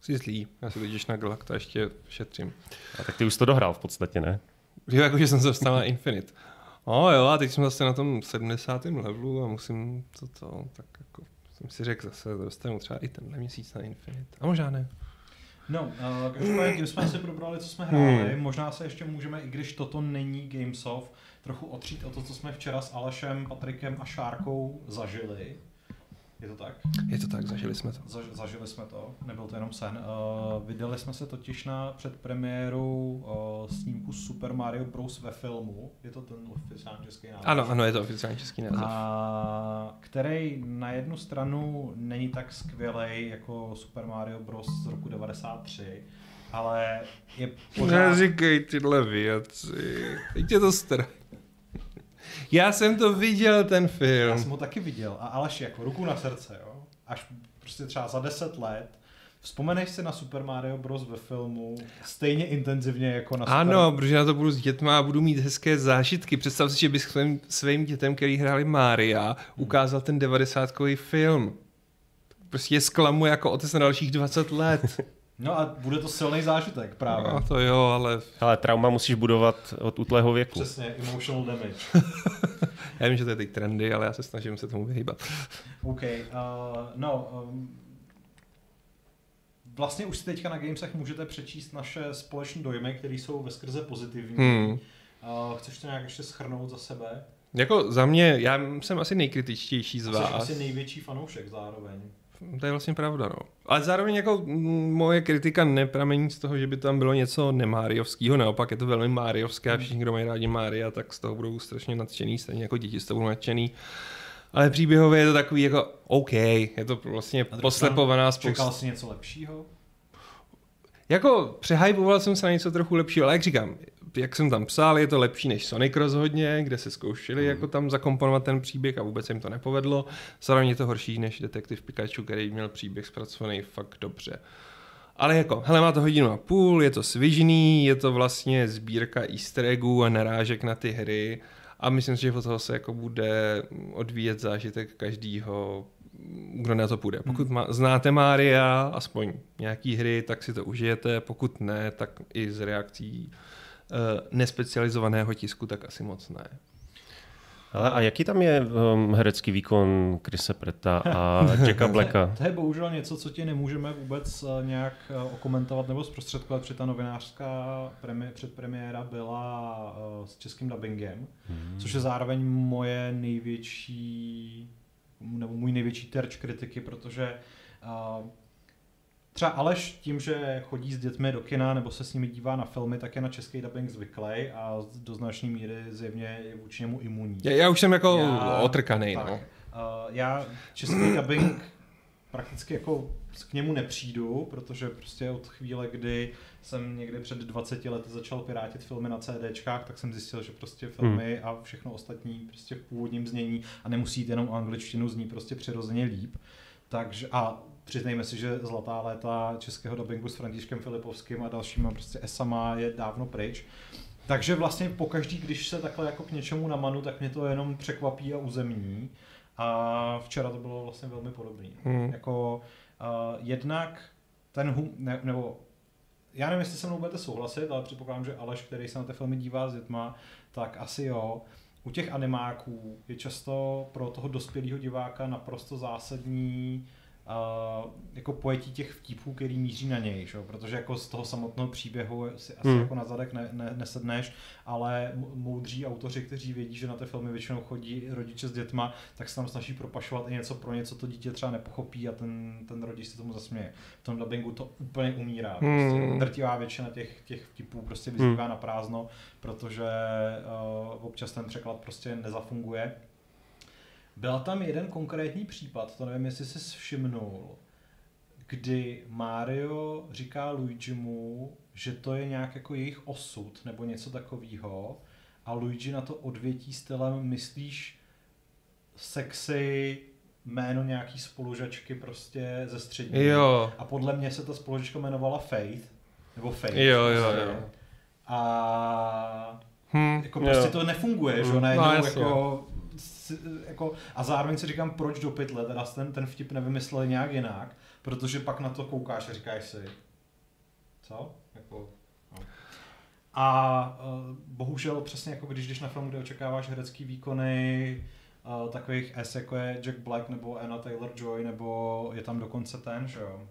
Jsi zlý. Já si totiž na Galacta ještě šetřím. A tak ty už to dohrál v podstatě, ne? Jo, jakože jsem se dostal na Infinite. No jo, a teď jsme zase na tom 70. levelu a musím to, to tak jako jsem si řekl zase, dostanu třeba i tenhle měsíc na Infinite. A možná ne. No, uh, každopádně tím jsme si probrali, co jsme hráli. Možná se ještě můžeme, i když toto není Gamesoft, trochu otřít o to, co jsme včera s Alešem, Patrikem a Šárkou zažili. Je to tak? Je to tak, zažili jsme to. Zaž, zažili jsme to, nebyl to jenom sen. Uh, vydali jsme se totiž na předpremiéru uh, snímku Super Mario Bros. ve filmu. Je to ten oficiální český název. Ano, ano, je to oficiální český název. A který na jednu stranu není tak skvělý jako Super Mario Bros. z roku 93, ale je pořád... Neříkej tyhle věci. Teď je to strach. Já jsem to viděl, ten Já film. jsem ho taky viděl a Aleš jako ruku na srdce, jo? Až prostě třeba za 10 let Vzpomeneš si na Super Mario Bros. ve filmu stejně intenzivně jako na Super... Ano, protože na to budu s dětma a budu mít hezké zážitky. Představ si, že bys svým, svým dětem, který hráli Mária, ukázal ten 90 film. Prostě je zklamu jako otec na dalších 20 let. No a bude to silný zážitek právě. No, to jo, ale Ale trauma musíš budovat od útlého věku. Přesně, emotional damage. já vím, že to je teď trendy, ale já se snažím se tomu vyhýbat. OK, uh, no, um, vlastně už si teďka na Gamesech můžete přečíst naše společné dojmy, které jsou ve skrze pozitivní. Hmm. Uh, chceš to nějak ještě schrnout za sebe? Jako za mě, já jsem asi nejkritičtější z Jsi vás. asi největší fanoušek zároveň. To je vlastně pravda, no. Ale zároveň jako mm, moje kritika nepramení z toho, že by tam bylo něco nemáriovského, naopak je to velmi máriovské a všichni, kdo mají rádi Mária, tak z toho budou strašně nadšený, stejně jako děti z toho budou nadšený. Ale příběhově je to takový jako OK, je to vlastně poslepovaná Čekal spousta. jsi něco lepšího? Jako přehypoval jsem se na něco trochu lepšího, ale jak říkám, jak jsem tam psal, je to lepší než Sonic rozhodně, kde se zkoušeli jako tam zakomponovat ten příběh a vůbec jim to nepovedlo. Zároveň je to horší než Detektiv Pikachu, který měl příběh zpracovaný fakt dobře. Ale jako, hele, má to hodinu a půl, je to svižný, je to vlastně sbírka easter eggů a narážek na ty hry a myslím si, že od toho se jako bude odvíjet zážitek každýho, kdo na to půjde. Pokud má, znáte Mária, aspoň nějaký hry, tak si to užijete, pokud ne, tak i z reakcí nespecializovaného tisku, tak asi moc ne. Ale a jaký tam je um, herecký výkon Krise Preta a Jacka Blacka? To je bohužel něco, co ti nemůžeme vůbec eh, nějak eh, okomentovat nebo zprostředkovat, protože ta novinářská premi- předpremiéra byla eh, s českým dubbingem, hmm. což je zároveň moje největší, nebo můj největší terč kritiky, protože uh, Třeba Aleš tím, že chodí s dětmi do kina nebo se s nimi dívá na filmy, tak je na český dubbing zvyklý a do značné míry zjevně je vůči němu imunní. Já, já už jsem jako Já- otrkaný, tak, no. Uh, já český dubbing prakticky jako k němu nepřijdu, protože prostě od chvíle, kdy jsem někdy před 20 lety začal pirátit filmy na CDčkách, tak jsem zjistil, že prostě filmy a všechno ostatní prostě v původním znění a nemusí jít jenom o angličtinu, zní prostě přirozeně líp. Takže a přiznejme si, že zlatá léta českého dubbingu s Františkem Filipovským a dalšíma prostě esama je dávno pryč. Takže vlastně pokaždý, když se takhle jako k něčemu namanu, tak mě to jenom překvapí a uzemní. A včera to bylo vlastně velmi podobné. Hmm. Jako uh, jednak ten hum, ne, nebo já nevím, jestli se mnou budete souhlasit, ale předpokládám, že Aleš, který se na ty filmy dívá s dětma, tak asi jo. U těch animáků je často pro toho dospělého diváka naprosto zásadní uh, jako pojetí těch vtipů, který míří na něj, že? protože jako z toho samotného příběhu si asi Hmm. jako na zadek ne, ne, nesedneš, ale moudří autoři, kteří vědí, že na ty filmy většinou chodí rodiče s dětma, tak se tam snaží propašovat i něco pro něco, to dítě třeba nepochopí a ten, ten rodič se tomu zasměje. V tom dubbingu to úplně umírá. Prostě Hmm. drtivá většina těch, těch vtipů prostě vyzývá na prázdno, protože uh, občas ten překlad prostě nezafunguje. Byl tam jeden konkrétní případ, to nevím, jestli jsi všimnul, kdy Mario říká Luigimu, že to je nějak jako jejich osud nebo něco takového a Luigi na to odvětí stylem myslíš sexy jméno nějaký spolužačky prostě ze střední. Jo. A podle mě se ta spolužačka jmenovala Faith. Nebo Faith. Jo, jo, prostě. jo. A Hm. jako prostě Jo. to nefunguje, že jo, najednou No, jako, jako, a zároveň si říkám, proč do pytle, teda ten, ten vtip nevymysleli nějak jinak, protože pak na to koukáš a říkáš si, co? Jako, no. A uh, bohužel přesně jako když jdeš na film, kde očekáváš herecký výkony uh, takových S jako je Jack Black nebo Anna Taylor-Joy, nebo je tam dokonce ten, že jo?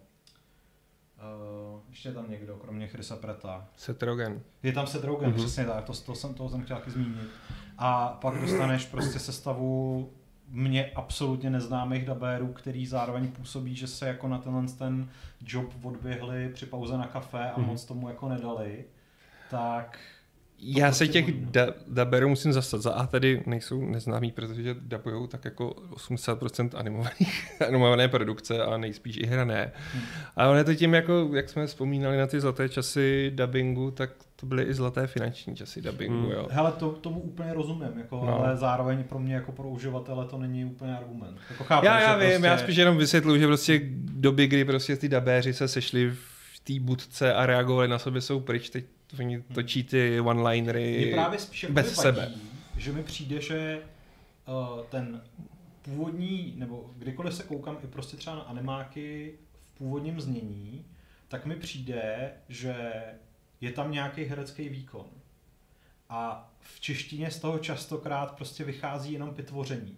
Uh, ještě je tam někdo, kromě Chrisa Preta. Seth Rogen. Je tam Seth Rogen, Mhm. mm-hmm. přesně tak, to, to, jsem, toho jsem chtěl taky zmínit. A pak dostaneš prostě sestavu mně absolutně neznámých dabérů, který zároveň působí, že se jako na tenhle ten job odběhli při pauze na kafe a Mhm. moc tomu jako nedali. Tak Já se těch da- daberů musím zastat. Za A tedy nejsou neznámí, protože dabujou tak jako 80% animovaných, animované produkce a nejspíš i hrané. Hmm. A ono je to tím, jako, jak jsme vzpomínali na ty zlaté časy dubbingu, tak to byly i zlaté finanční časy dubbingu, Hmm. jo. hele, to, tomu úplně rozumím, jako, No. ale zároveň pro mě jako pro uživatele to není úplně argument. Jako chápu, Já, já vím, prostě... já spíš jenom vysvětluji, že prostě doby, kdy prostě ty dabéři se sešli v té budce a reagovali na sobě, jsou pryč, teď oni točí ty one-linery Mě právě spíš bez vadí, sebe. že mi přijde, že uh, ten původní, nebo kdykoliv se koukám i prostě třeba na animáky v původním znění, tak mi přijde, že je tam nějaký herecký výkon. A v češtině z toho častokrát prostě vychází jenom pitvoření.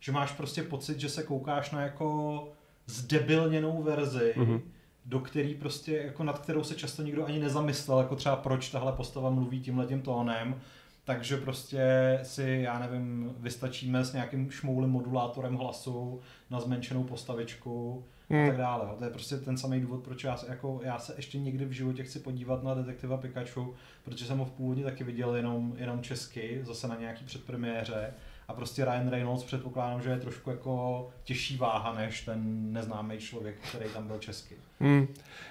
Že máš prostě pocit, že se koukáš na jako zdebilněnou verzi, Mhm. mm-hmm. Do který prostě, jako nad kterou se často nikdo ani nezamyslel, jako třeba proč tahle postava mluví tímhletím tónem, takže prostě si, já nevím, vystačíme s nějakým šmoulým modulátorem hlasu na zmenšenou postavičku a Hmm. tak dále. To je prostě ten samý důvod, proč já se, jako, já se ještě někdy v životě chci podívat na detektiva Pikachu, protože jsem ho v původně taky viděl jenom, jenom česky, zase na nějaký předpremiéře. A prostě Ryan Reynolds předpokládám, že je trošku jako těžší váha než ten neznámý člověk, který tam byl česky. Hmm.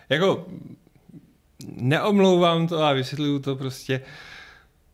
Jako, neomlouvám to a vysvětluju to prostě.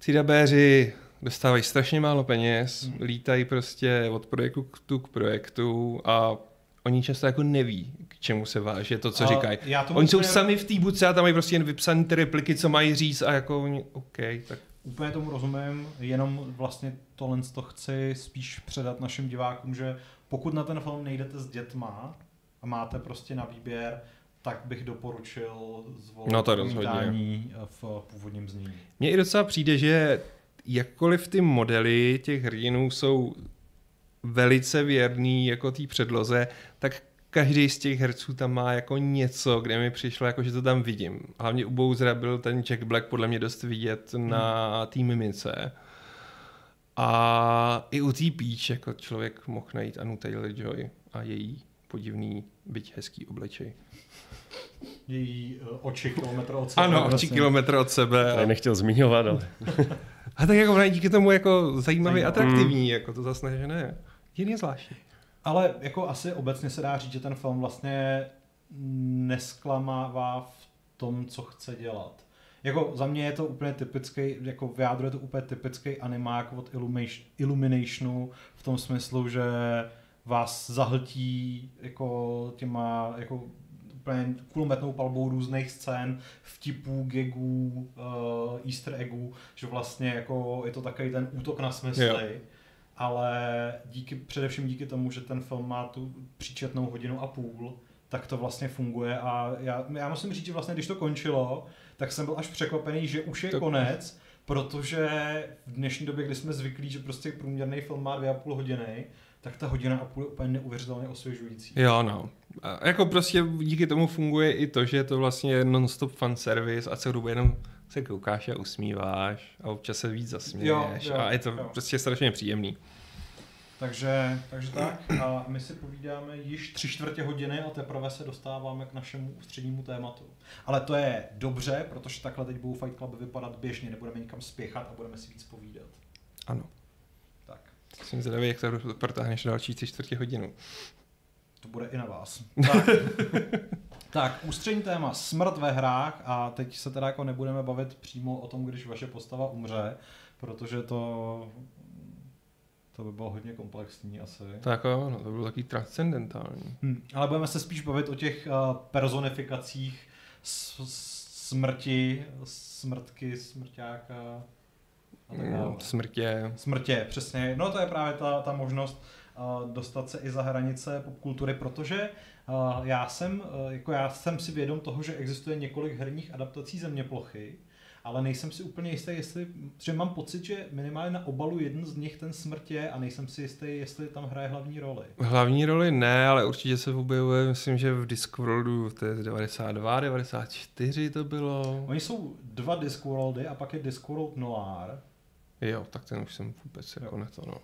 Ty dabéři dostávají strašně málo peněz, Hmm. lítají prostě od projektu k tu k projektu a oni často jako neví, k čemu se váže to, co A říkají. Oni jsou úplně- sami v té budce a tam mají prostě jen vypsané ty repliky, co mají říct a jako oni, OK, tak Úplně tomu rozumím, jenom vlastně tohle to chci spíš předat našim divákům, že pokud na ten film nejdete s dětma a máte prostě na výběr, tak bych doporučil zvolit No to rozhodně. promítání v původním znění. Mně i docela přijde, že jakkoliv ty modely těch hrdinů jsou velice věrný jako té předloze, tak každý z těch herců tam má jako něco, kde mi přišlo, jako že to tam vidím. Hlavně u Bowsera byl ten Jack Black podle mě dost vidět na té mimice. A i u té Peach jako člověk mohl najít Anu Taylor-Joy a její podivný, byť hezký oblečej. Její uh, oči kilometr od sebe. Ano, tři kilometr od sebe. To nechtěl zmiňovat, ale A tak jako ona je díky tomu jako zajímavý, Zajímavý. atraktivní, jako to zase ne, že ne. Jen je zvláštní. Ale jako asi obecně se dá říct, že ten film vlastně nesklamává v tom, co chce dělat. Jako za mě je to úplně typický, jako vyjádruje to úplně typický animák od Illuminationu v tom smyslu, že vás zahltí jako těma jako úplně kulometnou palbou různých scén, vtipů, gagů, uh, easter eggů, že vlastně jako je to takový ten útok na smysly. Jo. Ale díky, především díky tomu, že ten film má tu příčetnou hodinu a půl, tak to vlastně funguje a já, já musím říct, že vlastně když to končilo, tak jsem byl až překvapený, že už je to... konec, protože v dnešní době, kdy jsme zvyklí, že prostě průměrný film má dvě a půl hodiny, tak ta hodina a půl je úplně neuvěřitelně osvěžující. Jo, no. A jako prostě díky tomu funguje i to, že je to vlastně non-stop fan service a co dobu jenom se koukáš a usmíváš a občas se víc zasměješ jo, jo, a je to jo. prostě strašně příjemný. Takže, takže tak a my si povídáme již tři čtvrtě hodiny a teprve se dostáváme k našemu ústřednímu tématu. Ale to je dobře, protože takhle teď budou Fight Club vypadat běžně, nebudeme nikam spěchat a budeme si víc povídat. Ano. Tak. Jsem zvědavý, jak to protáhneš další tři čtvrtě hodinu. To bude i na vás. Tak. Tak, ústřední téma smrt ve hrách a teď se teda jako nebudeme bavit přímo o tom, když vaše postava umře, protože to to by bylo hodně komplexní asi. Tak jo, no, to bylo takový transcendentální. Hmm, ale budeme se spíš bavit o těch uh, personifikacích s, smrti, smrtky, smrťáka. No, smrtě. Smrtě, přesně. No to je právě ta, ta možnost uh, dostat se i za hranice popkultury, protože já jsem, uh, jako já jsem si vědom toho, že existuje několik herních adaptací země plochy ale nejsem si úplně jistý, jestli, že mám pocit, že minimálně na obalu jeden z nich ten smrt je a nejsem si jistý, jestli tam hraje hlavní roli. Hlavní roli ne, ale určitě se objevuje, myslím, že v Discworldu, to je 92, 94 to bylo. Oni jsou dva Discworldy a pak je Discworld Noir. Jo, tak ten už jsem vůbec jako ne to, no.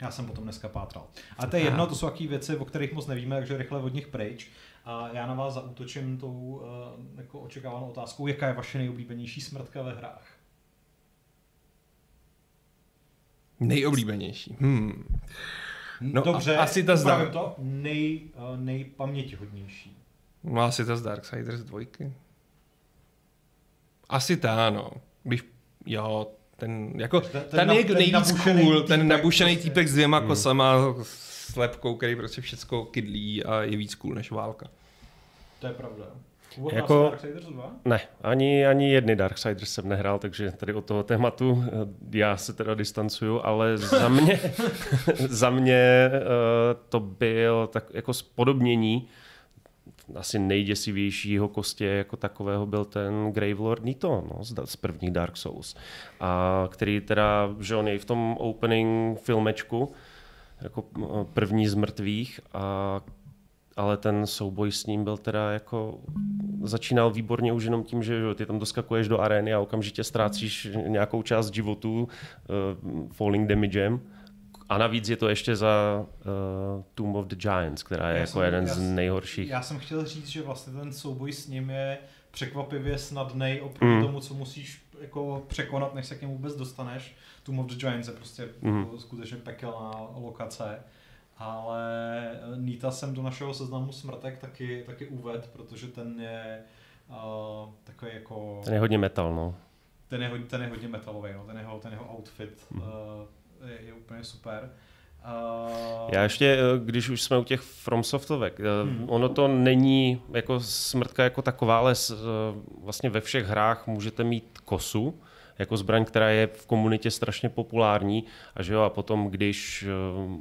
Já jsem potom dneska pátral. A to je jedno, to jsou takové věci, o kterých moc nevíme, takže rychle od nich pryč. A já na vás zautočím tou uh, jako očekávanou otázkou, jaká je vaše nejoblíbenější smrtka ve hrách? Nejoblíbenější. Hmm. No, Dobře, a, asi ta zdar... to nej, uh, nejpamětihodnější. No asi ta z Darksiders dvojky. Asi ta, no. Když, jo, ten, jako, ten, ten, ten je nejvíc cool, ten nabušený prostě. týpek s dvěma hmm. kosama, s lepkou, který prostě všecko kydlí a je víc cool než válka. To je pravda. jako, Ne, ani, ani jedny Darksiders jsem nehrál, takže tady od toho tématu eh, já se teda distancuju, ale za mě, za mě uh, to byl tak jako spodobnění asi nejděsivějšího kostě jako takového byl ten Gravelord Nito no, z, z prvních Dark Souls, a který teda, že on je v tom opening filmečku, jako první z mrtvých a ale ten souboj s ním byl teda jako, začínal výborně už jenom tím, že ty tam doskakuješ do arény a okamžitě ztrácíš nějakou část životu uh, falling damagem. A navíc je to ještě za uh, Tomb of the Giants, která je já jako jsem, jeden já, z nejhorších. Já jsem chtěl říct, že vlastně ten souboj s ním je překvapivě snadný oproti mm. tomu, co musíš jako překonat, než se k němu vůbec dostaneš. Tomb of the Giants je prostě mm. jako skutečně pekelná lokace. Ale Nita jsem do našeho seznamu smrtek taky, taky uved, protože ten je uh, takový jako... Ten je hodně metal, no. Ten je, ten je hodně metalový, no. ten, jeho, ten jeho outfit mm. uh, je, je úplně super. Uh... Já ještě, eh, když už jsme u těch FromSoftovek, hmm. ono to není jako smrtka jako taková, ale vlastně ve všech hrách můžete mít kosu, jako zbraň, která je v komunitě strašně populární a že jo, a potom, když eh,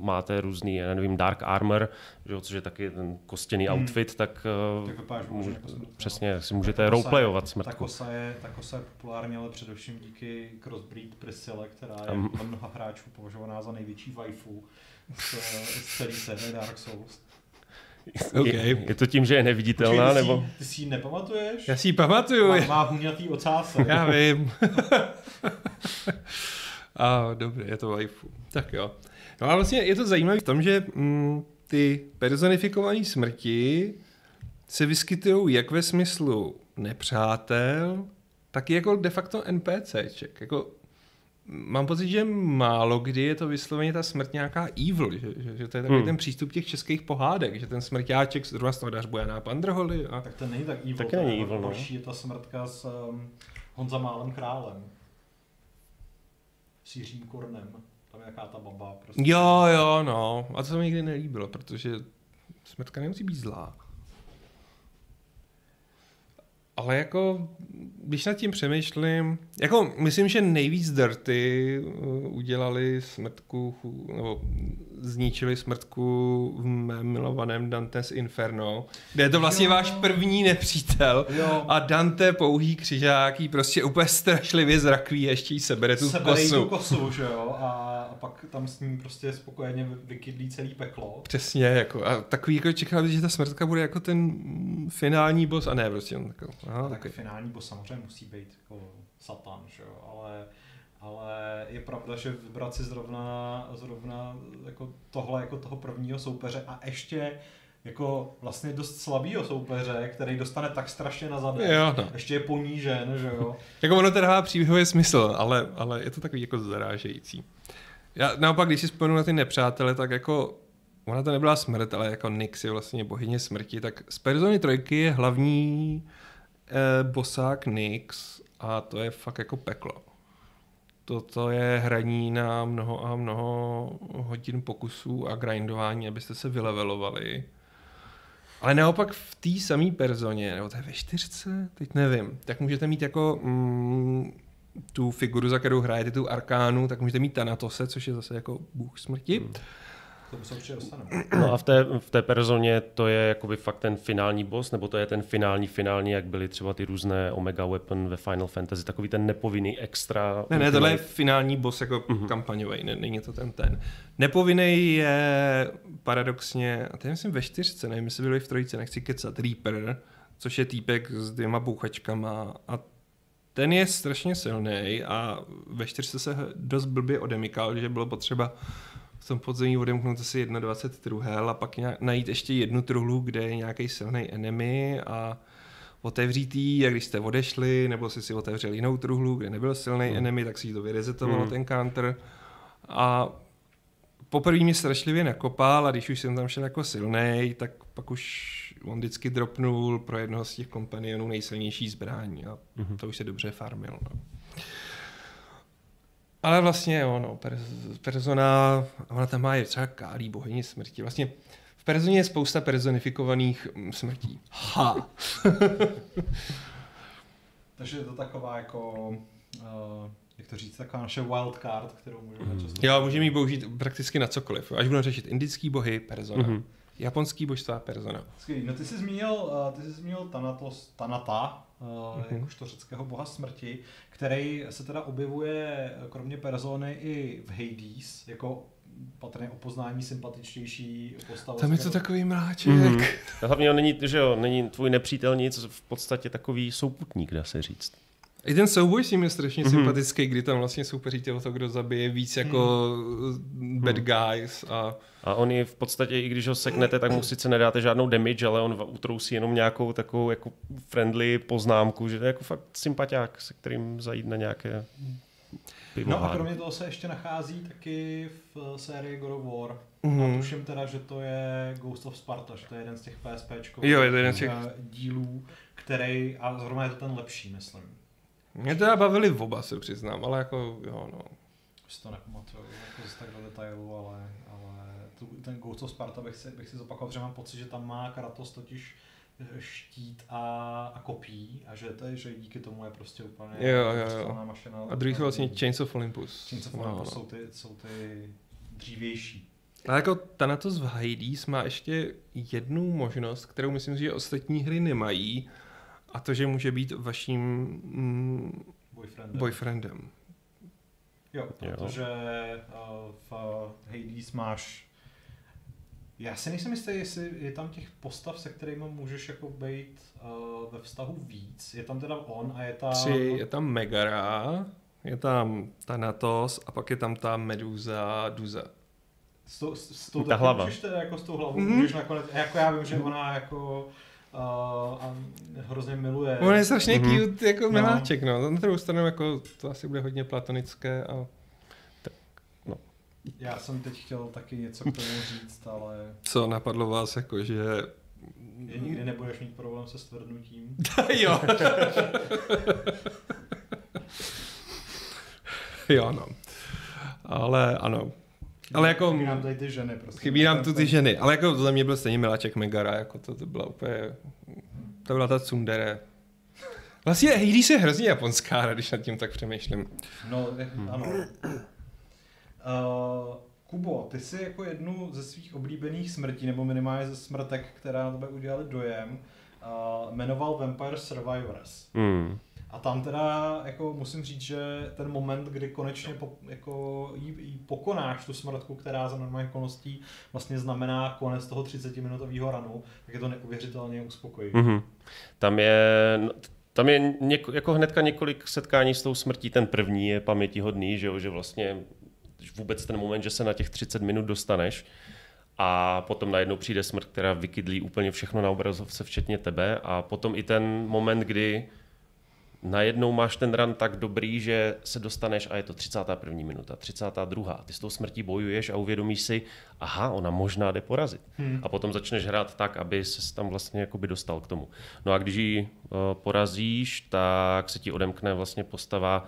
máte různý, já nevím, dark armor, že jo, což je taky ten kostěný hmm. outfit, tak, eh, tak vypadáš, může, jako přesně si můžete roleplayovat smrtku. Ta kosa, je, ta kosa je populární, ale především díky crossbreed Priscilla, která je um. mnoha hráčů považovaná za největší waifu z, z celé série Dark Souls. Okay. Je, je to tím, že je neviditelná, Počkej, ty nebo? Jsi, ty si ji nepamatuješ? Já si ji pamatuju. Má, má hůňatý ocáse. Já vím. a dobře, je to waifu. Tak jo. No a vlastně je to zajímavé v tom, že mm, ty personifikované smrti se vyskytují jak ve smyslu nepřátel, tak i jako de facto NPCček. Jako mám pocit, že málo kdy je to vysloveně ta smrt nějaká evil, že, že, že to je takový hmm. ten přístup těch českých pohádek, že ten smrťáček zrovna z toho dař Bojana Pandrholi. A... Tak to není tak evil, tak není evil, no. je ta smrtka s um, Honza Málem králem. S Jiřím Kornem. Tam je jaká ta baba. Prostě. Jo, jo, no. A to se mi nikdy nelíbilo, protože smrtka nemusí být zlá. Ale jako, když nad tím přemýšlím, jako myslím, že nejvíc dirty uh, udělali smrtku, nebo zničili smrtku v mém milovaném Dante's Inferno, kde je to vlastně jo. váš první nepřítel jo. a Dante pouhý křižáký prostě úplně strašlivě zrakví a ještě jí sebere tu sebere kosu. tu kosu, že jo, a, a pak tam s ním prostě spokojeně vykydlí celý peklo. Přesně, jako, a takový jako čekal, že ta smrtka bude jako ten finální boss, a ne, prostě jako, aha, tak okay. finální boss samozřejmě musí být jako satan, že jo, ale ale je pravda, že vybrat si zrovna, zrovna jako tohle jako toho prvního soupeře a ještě jako vlastně dost slabýho soupeře, který dostane tak strašně na zadek. Jo, no. Ještě je ponížen, že jo. jako ono teda příběhový smysl, ale, ale je to takový jako zarážející. Já naopak, když si vzpomenu na ty nepřátele, tak jako ona to nebyla smrt, ale jako Nyx je vlastně bohyně smrti, tak z Persony trojky je hlavní eh, bosák Nyx a to je fakt jako peklo toto je hraní na mnoho a mnoho hodin pokusů a grindování, abyste se vylevelovali. Ale naopak v té samé personě, nebo to je ve čtyřce, teď nevím, tak můžete mít jako mm, tu figuru, za kterou hrajete, tu arkánu, tak můžete mít Tanatose, což je zase jako bůh smrti. Hmm se určitě dostaneme. No a v té, v té personě to je jakoby fakt ten finální boss, nebo to je ten finální finální, jak byly třeba ty různé Omega Weapon ve Final Fantasy, takový ten nepovinný extra. Ne, ne, tohle je finální boss jako uh-huh. kampaňový, ne, není to ten ten. Nepovinný je paradoxně, a to je myslím ve čtyřce, nevím, jestli byli v trojice, nechci kecat, Reaper, což je týpek s dvěma bouchačkama a ten je strašně silný a ve čtyřce se dost blbě odemykal, že bylo potřeba v tom podzemí odemknout asi 21 truhel a pak nějak, najít ještě jednu truhlu, kde je nějaký silný enemy a otevřít jí a když jste odešli, nebo si si otevřel jinou truhlu, kde nebyl silný hmm. enemy, tak si to vyrezetovalo hmm. ten counter. A poprvé mě strašlivě nakopal a když už jsem tam šel jako silný, tak pak už on vždycky dropnul pro jednoho z těch kompanionů nejsilnější zbraň a hmm. to už se dobře farmil. No. Ale vlastně jo, no, persona, ona tam má je třeba Kálí, bohyni smrti. Vlastně v personě je spousta personifikovaných mm, smrtí. Ha! Takže je to taková jako, uh, jak to říct, taková naše wildcard, kterou můžeme mm. často... Jo, můžeme ji použít prakticky na cokoliv. Až budeme řešit indický bohy, persona. Mm-hmm. Japonský božstva, persona. Skvělý. No ty jsi zmínil, uh, ty jsi zmínil Thanatos, Tanata, uh, mm-hmm. jakožto řeckého boha smrti, který se teda objevuje kromě persony i v Hades, jako patrně o poznání sympatičtější postava. Tam je to takový mráček. Mm-hmm. Hlavně on není, že jo, není tvůj nepřítel nic, v podstatě takový souputník, dá se říct. I ten souboj s ním je strašně mm-hmm. sympatický, kdy tam vlastně soupeříte o to, kdo zabije víc jako mm. bad guys. A... a on je v podstatě, i když ho seknete, tak mu sice nedáte žádnou damage, ale on utrousí jenom nějakou takovou jako friendly poznámku, že to je jako fakt sympatiák, se kterým zajít na nějaké No a kromě toho se ještě nachází taky v sérii God of War. Mm-hmm. A tuším teda, že to je Ghost of Sparta, že to je jeden z těch PSP jo, je to jeden z těch... dílů, který, a zrovna je to ten lepší, myslím. Mě teda bavili v oba, se přiznám, ale jako jo, no. Už to nepamatuju, jako z tak do detailu, ale, ale tu, ten Ghost of Sparta bych si, bych si zopakoval, že mám pocit, že tam má Kratos totiž štít a, a kopí a že, to je, že díky tomu je prostě úplně jo, jo, jo. mašina. A druhý jsou vlastně Chains of Olympus. Chains of no, Olympus no, no. Jsou, ty, jsou ty dřívější. Ale jako Thanatos v Hades má ještě jednu možnost, kterou myslím, že ostatní hry nemají, a to, že může být vaším mm, boyfriendem. boyfriendem. Jo, protože jo. Uh, v Hades máš já si nejsem jistý, jestli je tam těch postav, se kterými můžeš jako být uh, ve vztahu víc. Je tam teda on a je tam... Tři, je tam Megara, je tam Thanatos a pak je tam ta Meduza Duza. S, to, s, s tou ta hlava. Můžeš teda jako s tou hlavou, mm-hmm. můžeš nakonec, jako já vím, že ona jako a hrozně miluje. On je strašně mm-hmm. cute jako miláček, no. no. Na druhou stranu jako to asi bude hodně platonické a tak, no. Já jsem teď chtěl taky něco k tomu říct, ale... Co napadlo vás jako, že... Je nikdy nebudeš mít problém se stvrdnutím. jo. jo, no. Ale ano, ale jako... Chybí nám tady ty ženy, prostě. Chybí nám tu ty ženy, ale jako za mě byl stejně miláček Megara, jako to, to byla úplně... To byla ta Tsundere. Vlastně Hades je hrozně japonská hra, když nad tím tak přemýšlím. No, hmm. ano. Uh, Kubo, ty jsi jako jednu ze svých oblíbených smrtí, nebo minimálně ze smrtek, která na tebe udělali dojem, uh, jmenoval Vampire Survivors. Hmm. A tam teda jako musím říct, že ten moment, kdy konečně po, jako jí, jí pokonáš tu smrtku, která za normálních okolností vlastně znamená konec toho 30-minutového ranu, tak je to neuvěřitelně uspokojivé. Mm-hmm. Tam je, no, tam je něko, jako hnedka několik setkání s tou smrtí. Ten první je pamětihodný, že, jo, že vlastně vůbec ten moment, že se na těch 30 minut dostaneš a potom najednou přijde smrt, která vykydlí úplně všechno na obrazovce, včetně tebe a potom i ten moment, kdy najednou máš ten run tak dobrý, že se dostaneš a je to 31. minuta, 32. Ty s tou smrtí bojuješ a uvědomíš si, aha, ona možná jde porazit. Hmm. A potom začneš hrát tak, aby se tam vlastně jakoby dostal k tomu. No a když ji uh, porazíš, tak se ti odemkne vlastně postava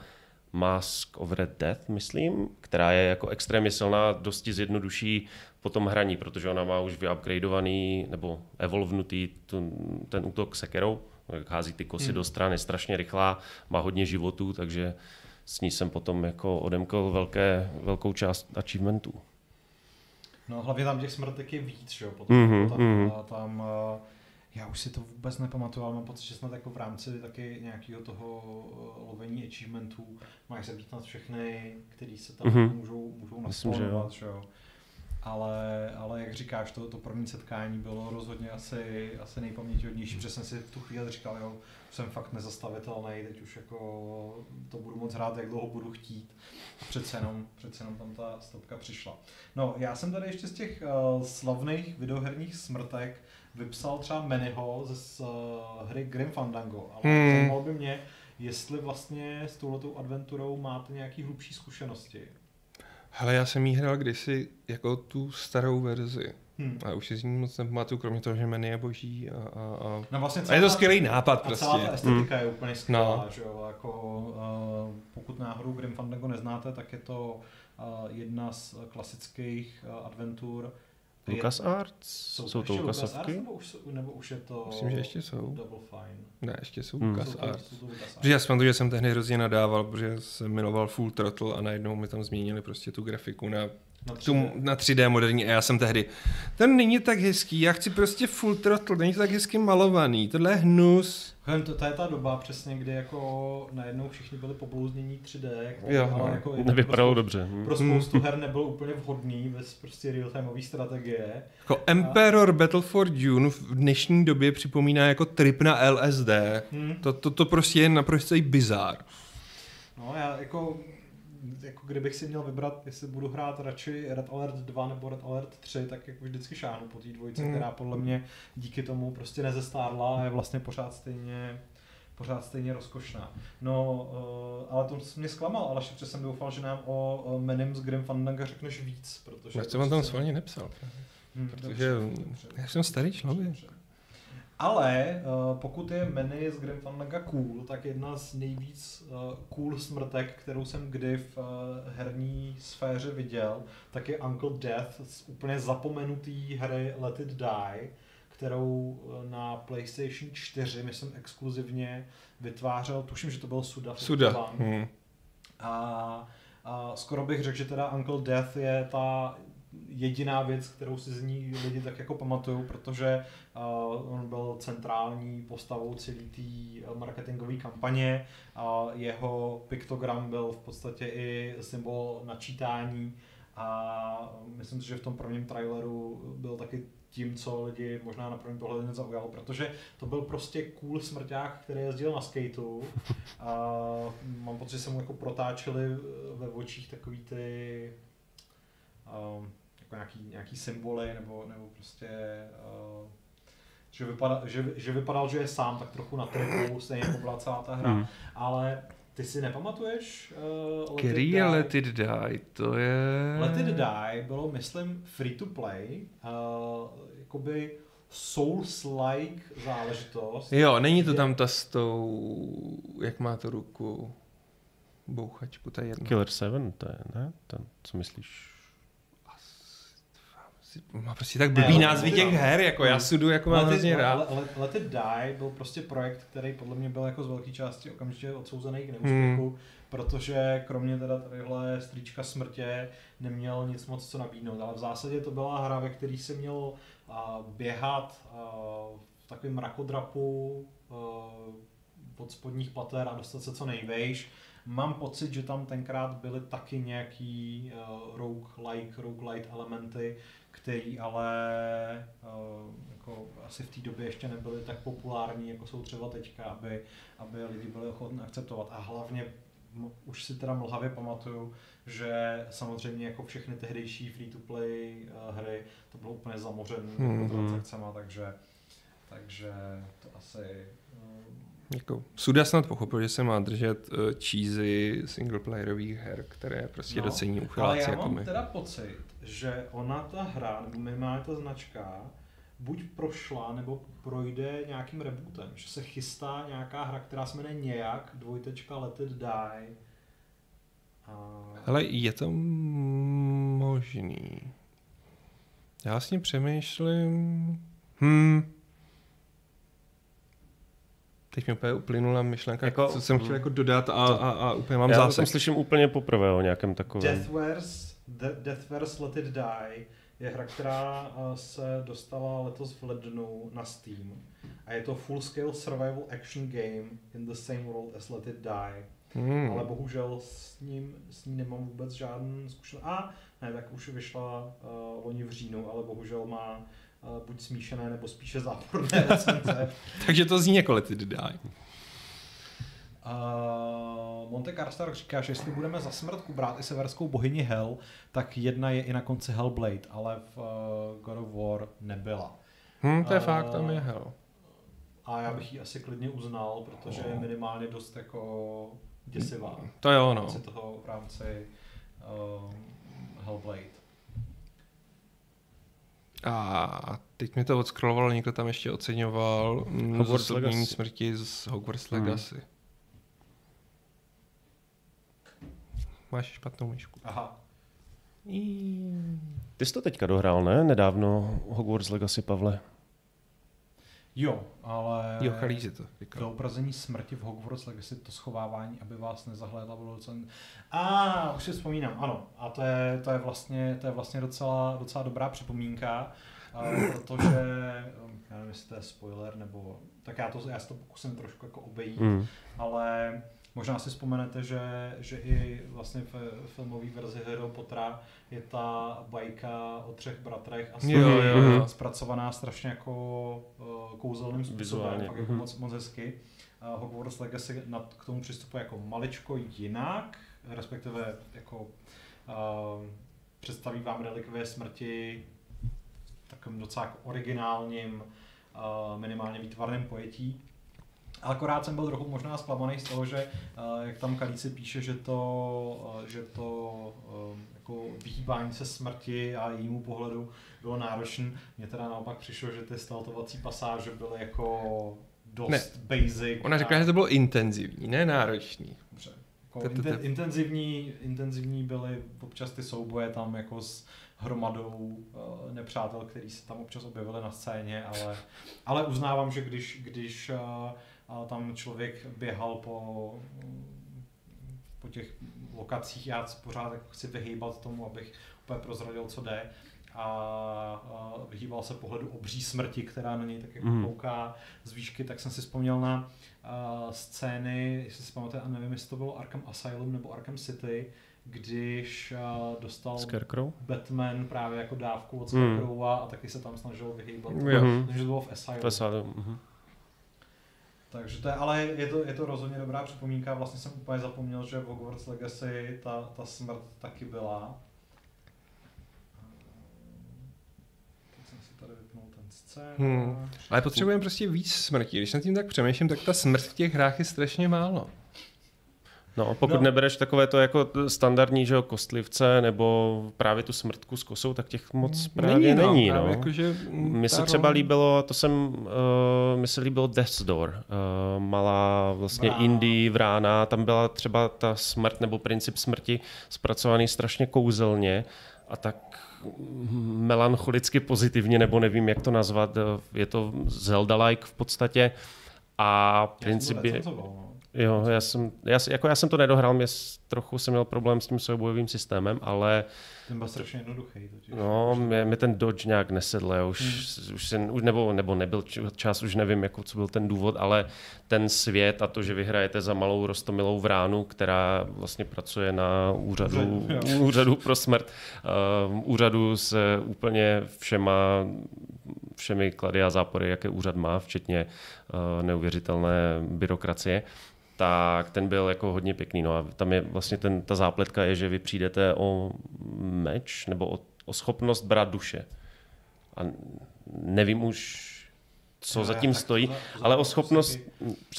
Mask of Red Death, myslím, která je jako extrémně silná, dosti zjednoduší po tom hraní, protože ona má už vyupgradeovaný nebo evolvnutý ten, ten útok sekerou, hází ty kosy hmm. do strany, strašně rychlá, má hodně životů, takže s ní jsem potom jako odemkl velké, velkou část achievementů. No hlavně tam těch smrtek je víc, že jo, potom mm-hmm, tam, mm-hmm. tam já už si to vůbec nepamatuju, ale mám pocit, že snad jako v rámci taky nějakého toho uh, lovení achievementů máš se být nad všechny, který se tam mm-hmm. můžou, můžou nastavovat, že jo ale, ale jak říkáš, to, to první setkání bylo rozhodně asi, asi nejpamětihodnější, protože jsem si v tu chvíli říkal, jo, jsem fakt nezastavitelný, teď už jako to budu moc hrát, jak dlouho budu chtít. A přece jenom, přece jenom tam ta stopka přišla. No, já jsem tady ještě z těch uh, slavných videoherních smrtek vypsal třeba Manyho ze uh, hry Grim Fandango, ale hmm. zajímalo by mě, jestli vlastně s touhletou adventurou máte nějaký hlubší zkušenosti. Hele, já jsem jí hrál kdysi jako tu starou verzi. Hmm. A už si z ní moc nepamatuju, kromě toho, že menu je boží. A, a, a... No vlastně a je to skvělý nápad a prostě. celá ta estetika hmm. je úplně skvělá, no. že jo? Jako, uh, pokud náhodou Grim Fandango neznáte, tak je to uh, jedna z klasických uh, adventur, Lucas Arts? Jsou, jsou to Lucas Arts, nebo už, nebo už je to Myslím, že ještě jsou. Double Fine? Ne, ještě jsou hmm. Lucas Arts. Protože já jsem že jsem tehdy hrozně nadával, protože jsem miloval Full Throttle a najednou mi tam změnili prostě tu grafiku na na 3D. Tu, na 3D moderní a já jsem tehdy, ten není tak hezký, já chci prostě full throttle, není to tak hezky malovaný, tohle je hnus. To, to je ta doba přesně, kdy jako najednou všichni byli poblouznění 3D, jo, ale no. jako nevypadalo pro dobře. Pro spoustu her nebyl úplně vhodný bez prostě real-timeové strategie. Jako a... Emperor Battle for Dune v dnešní době připomíná jako trip na LSD. Hmm. To, to, to prostě je naprosto bizár. No já jako jako kdybych si měl vybrat, jestli budu hrát radši Red Alert 2 nebo Red Alert 3, tak jako vždycky šáhnu po té dvojce, mm. která podle mě díky tomu prostě nezestárla a je vlastně pořád stejně pořád stejně rozkošná. No, uh, ale to mě zklamal, ale protože jsem doufal, že nám o, o Menim z Grim Fandanga řekneš víc, protože... Já jsem vám tam svolně nepsal, hmm, protože dobře, dobře, já jsem starý člověk. Dobře. Ale uh, pokud je Manny z Grim Fandango cool, tak jedna z nejvíc uh, cool smrtek, kterou jsem kdy v uh, herní sféře viděl, tak je Uncle Death z úplně zapomenutý hry Let It Die, kterou na PlayStation 4, myslím exkluzivně, vytvářel, tuším, že to byl Suda. Suda. Hmm. A, a skoro bych řekl, že teda Uncle Death je ta jediná věc, kterou si z ní lidi tak jako pamatují, protože uh, on byl centrální postavou celé té uh, marketingové kampaně a jeho piktogram byl v podstatě i symbol načítání a myslím si, že v tom prvním traileru byl taky tím, co lidi možná na první pohled nezaujalo, protože to byl prostě cool smrťák, který jezdil na skateu a mám pocit, že se mu jako protáčeli ve očích takový ty um, jako nějaký, nějaký symboly nebo, nebo prostě uh, že, vypadal, že, že vypadal, že je sám tak trochu na tripu, stejně jako byla celá ta hra, mm. ale ty si nepamatuješ uh, Let Který je Let It Die? To je... Let It Die bylo, myslím, free to play, uh, jakoby Souls-like záležitost. Jo, není to tam ta s tou, jak má to ruku, bouchačku, to je jedno. Killer 7, to je, ne? Ten, co myslíš? Má prostě tak blbý Ne, názvy těch her, jako já sudu jako mám hrozně rád. Let- It Die byl prostě projekt, který podle mě byl jako z velké části okamžitě odsouzený k Hmm. neúspěchu, protože kromě teda tadyhle strýčka smrtě neměl nic moc co nabídnout, ale v zásadě to byla hra, ve které si měl a, běhat a, v takovém mrakodrapu a, od spodních pater a dostat se co nejvejš. Mám pocit, že tam tenkrát byly taky nějaký uh, rogue-like, roguelite elementy, který ale uh, jako asi v té době ještě nebyly tak populární, jako jsou třeba teďka, aby, aby lidi byli ochotní akceptovat. A hlavně už si teda mlhavě pamatuju, že samozřejmě jako všechny tehdejší free-to-play uh, hry, to bylo úplně zamořené Hmm. jako transakcema, takže, takže to asi uh, Jako, Suda snad pochopil, že se má držet uh, cheesy singleplayerových her, které prostě no, docení ale uchyláci já jako mám my. teda pocit, že ona ta hra, nebo minimálně ta značka, buď prošla, nebo projde nějakým rebootem. Že se chystá nějaká hra, která se jmenuje nějak, dvojtečka Let It Die. A... Ale je to možný. Já vlastně přemýšlím... Hmm. Teď mi úplně uplynula myšlenka, Jako- co jsem chtěl jako dodat a, a, a úplně mám Já zásek. slyším úplně poprvé o nějakém takovém. Deathverse, De- Deathverse Let It Die je hra, která uh, se dostala letos v lednu na Steam. A je to full-scale survival action game in the same world as Let It Die. Hmm. ale bohužel s ním, s ní nemám vůbec žádný zkušenost. A ne, tak už vyšla uh, loni v říjnu, ale bohužel má buď smíšené nebo spíše záporné. Takže to zní jako Let It Die. Uh, Monte Karstar říká, že jestli budeme za smrtku brát i severskou bohyni Hell, tak jedna je i na konci Hellblade, ale v uh, God of War nebyla. Hm, to je A- fakt, tam je hell. A já bych ji asi klidně uznal, protože je minimálně dost jako děsivá. To jo, v no. rámci toho, v rámci uh, Hellblade. A teď mi to odscrollovalo, někdo tam ještě oceňoval Hogwarts Legacy. smrti z Hogwarts Hmm. Legacy. Máš špatnou myšku. Aha. Ty jsi to teďka dohrál, ne? Nedávno Hogwarts Legacy, Pavle. Jo, ale Jo, chalí si to. to Říkal. obrazení smrti v Hogwarts Legacy, to schovávání, aby vás nezahlédla, bylo docela... A už si vzpomínám, ano. A to je, to je, vlastně, to je vlastně docela, docela dobrá připomínka, protože, um, já nevím, jestli to je spoiler, nebo, tak já, to, já se to pokusím trošku jako obejít, Mm. ale možná si vzpomenete, že, že i vlastně v filmové verzi Harry Pottera je ta bajka o třech bratrech a Jo, jo, jo. zpracovaná strašně jako uh, kouzelným způsobem, Vizuálně, fakt jako mhm. moc, moc hezky. Uh, Hogwarts Legacy k tomu přistupuje jako maličko jinak, respektive jako uh, představí vám relikvie smrti v takovém docela jako originálním, uh, minimálně výtvarném pojetí. Ale akorát jsem byl trochu možná zklamaný z toho, že uh, jak tam Kalíci píše, že to, uh, že to um, jako vyhýbání se smrti a jejímu pohledu bylo náročné. Mně teda naopak přišlo, že ty steltovací pasáže byly jako dost Ne. basic. Ona řekla, a- že to bylo intenzivní, ne náročný. Dobře. Jako inten, intenzivní, intenzivní byly občas ty souboje tam jako s hromadou uh, nepřátel, který se tam občas objevili na scéně, ale, ale uznávám, že když, když uh, uh, tam člověk běhal po, mm, po těch lokacích, já pořád jako chci vyhýbat tomu, abych úplně prozradil, co jde, a uh, vyhýbal se pohledu obří smrti, která na něj tak jako Mhm. kouká z výšky, tak jsem si vzpomněl na uh, scény, jestli si pamatujete, a nevím, jestli to bylo Arkham Asylum nebo Arkham City, když uh, dostal Scarecrow? Batman právě jako dávku od Hmm. Scarecrowa a taky se tam snažil vyhýbat. Mhm. Takže to bylo v Asylum. Fasadu. mhm. Takže to je, ale je to, je to rozhodně dobrá připomínka. Vlastně jsem úplně zapomněl, že v Hogwarts Legacy ta, ta smrt taky byla. Hmm. Ale potřebujeme prostě víc smrti. Když nad tím tak přemýšlím, tak ta smrt v těch hrách je strašně málo. No, pokud No. no. nebereš takové to jako standardní, že jo, kostlivce, nebo právě tu smrtku s kosou, tak těch moc právě no, není, no. Jakože, mm, Mně se třeba líbilo, to jsem, uh, mi se líbilo Death's Door, uh, malá vlastně Vrána. indie vrána, tam byla třeba ta smrt nebo princip smrti zpracovaný strašně kouzelně a tak melancholicky pozitivně, nebo nevím, jak to nazvat. Je to Zelda-like v podstatě. A principě... no. Jo, já jsem, já, jako já jsem to nedohrál, mě trochu jsem měl problém s tím soubojovým systémem, ale... Ten byl strašně jednoduchý. Totiž. No, mě, mě, ten Dodge nějak nesedl, já už, hmm. už, jsem, už nebo, nebo nebyl čas, už nevím, jako, co byl ten důvod, ale ten svět a to, že vyhrajete za malou rostomilou vránu, která vlastně pracuje na úřadu, úřadu, úřadu pro smrt, uh, úřadu s úplně všema všemi klady a zápory, jaké úřad má, včetně uh, neuvěřitelné byrokracie, tak ten byl jako hodně pěkný. No a tam je vlastně ten, ta zápletka je, že vy přijdete o meč nebo o, o schopnost brát duše. A nevím už, co no, zatím stojí, ale o schopnost...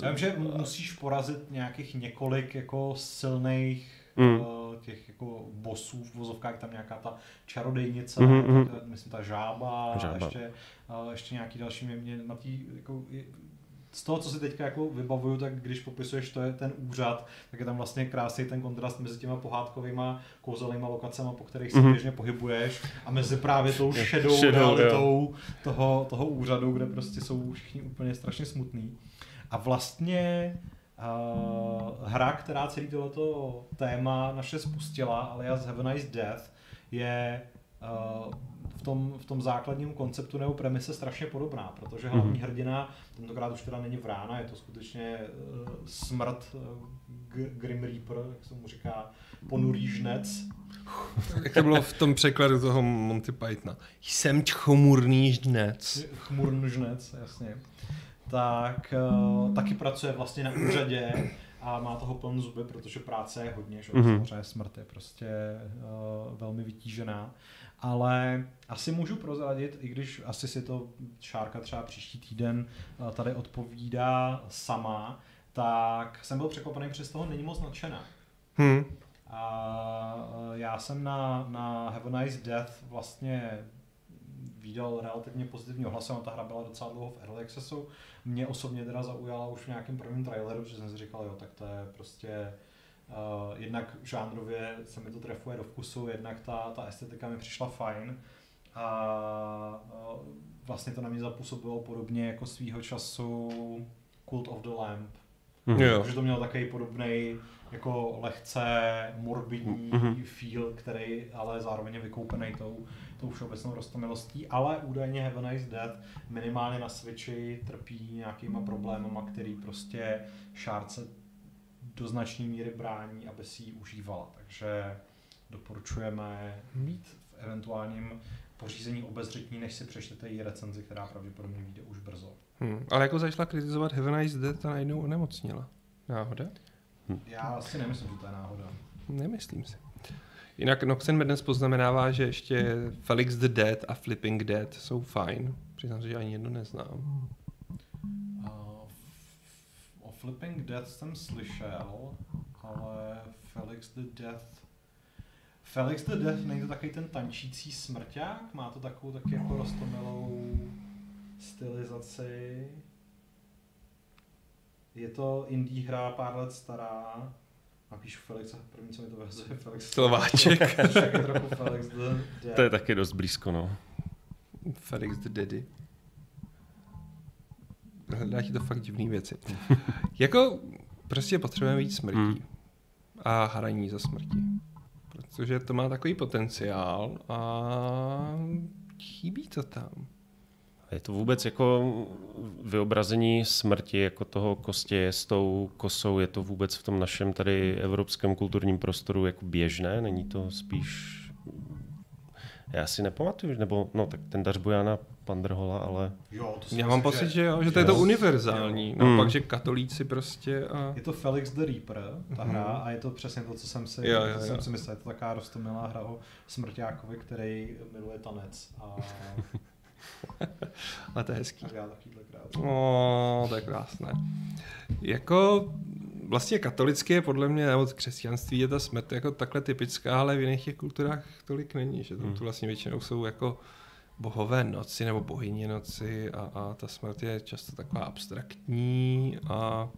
Já vím, že musíš porazit nějakých několik jako silných mm. těch jako bossů v vozovkách, tam nějaká ta čarodejnice, mm-hmm. ta, myslím ta žába, žába. a ještě, uh, ještě nějaký další mě, mě na tý, jako, z toho, co si teďka jako vybavuju, tak když popisuješ, to je ten úřad, tak je tam vlastně krásný ten kontrast mezi těma pohádkovými kouzelnýma lokacemi, po kterých se mm-hmm. běžně pohybuješ a mezi právě tou šedou, šedou realitou toho, toho úřadu, kde prostě jsou všichni úplně strašně smutný. A vlastně uh, hra, která celý tohleto téma naše spustila, alias Have a Nice Death, je uh, tom, v tom základním konceptu nebo premise strašně podobná, protože hlavní mm-hmm. hrdina, tentokrát už teda není vrána, je to skutečně uh, smrt, uh, Grim Reaper, jak se mu říká, ponurý žnec. Jak to bylo v tom překladu toho Monty Pythona. Jsem chmurný žnec. Chmurný žnec, jasně. Tak uh, taky pracuje vlastně na úřadě a má toho pln zuby, protože práce je hodně, že mm-hmm. samozřejmě smrt je prostě uh, velmi vytížená ale asi můžu prozradit, i když asi si to Šárka třeba příští týden eh, tady odpovídá sama, tak jsem byl překvapený, přes toho není moc nadšená. Hmm. A eh, já jsem na, na Have a Nice Death vlastně viděl relativně pozitivní ohlasy, ta hra byla docela dlouho v Early Accessu. Mě osobně teda zaujala už v nějakém prvním traileru, že jsem si říkal, jo, tak to je prostě Uh, jednak žánrově se mi to trefuje do vkusu, jednak ta, ta estetika mi přišla fajn a uh, vlastně to na mě zapůsobilo podobně jako svýho času Cult of the Lamp. Mm-hmm. Takže to mělo takový podobný jako lehce morbidní mm-hmm. feel, který ale zároveň je vykoupený tou, tou všeobecnou rostomilostí, ale údajně Have a Nice Death minimálně na Switchi trpí nějakýma problémama, který prostě šárce do značné míry brání, aby si ji užívala. Takže doporučujeme být v eventuálním pořízení obezřetní, než si přečtete její recenzi, která pravděpodobně vyjde už brzo. Hmm. Ale jako začala kritizovat Heaven Eyes Dead a najednou onemocnila. Náhoda? Hm. Já si nemyslím, že to je náhoda. Nemyslím si. Jinak Noxen dnes poznamenává, že ještě Felix the Dead a Flipping Dead jsou fajn. Přiznám se, že ani jedno neznám. Flipping Death jsem slyšel, ale Felix the Death... Felix the Death není to takový ten tančící smrťák? Má to takovou taky jako rostomilou stylizaci. Je to indie hra pár let stará. Napíšu Felix, první, co mi to vezuje, Felix. Slováček. je trochu Felix the Death. To je taky dost blízko, no. Felix the Daddy hledá ti to fakt divné věci. jako prostě potřebujeme víc smrtí hmm. a hraní za smrti. Protože to má takový potenciál a chybí to tam. Je to vůbec jako vyobrazení smrti, jako toho kostě s tou kosou, je to vůbec v tom našem tady evropském kulturním prostoru jako běžné? Není to spíš já si nepamatuju, nebo no tak ten dař Bojana Pandrhola, ale... Jo, to Já mám pocit, že, jo, že to je to univerzální. No, hmm. pak, že katolíci prostě a... Je to Felix the Reaper, ta hra, hmm. a je to přesně to, co jsem si, jo, jo, jo. Jsem si myslel. Je to taková rostomilá hra o smrťákovi, který miluje tanec. A... ale to je hezký. A. O, to je krásné. Jako vlastně katolické je podle mě, nebo křesťanství je ta smrt jako takhle typická, ale v jiných těch kulturách tolik není, že tam hmm. tu vlastně většinou jsou jako bohové noci nebo bohyně noci a, a ta smrt je často taková abstraktní a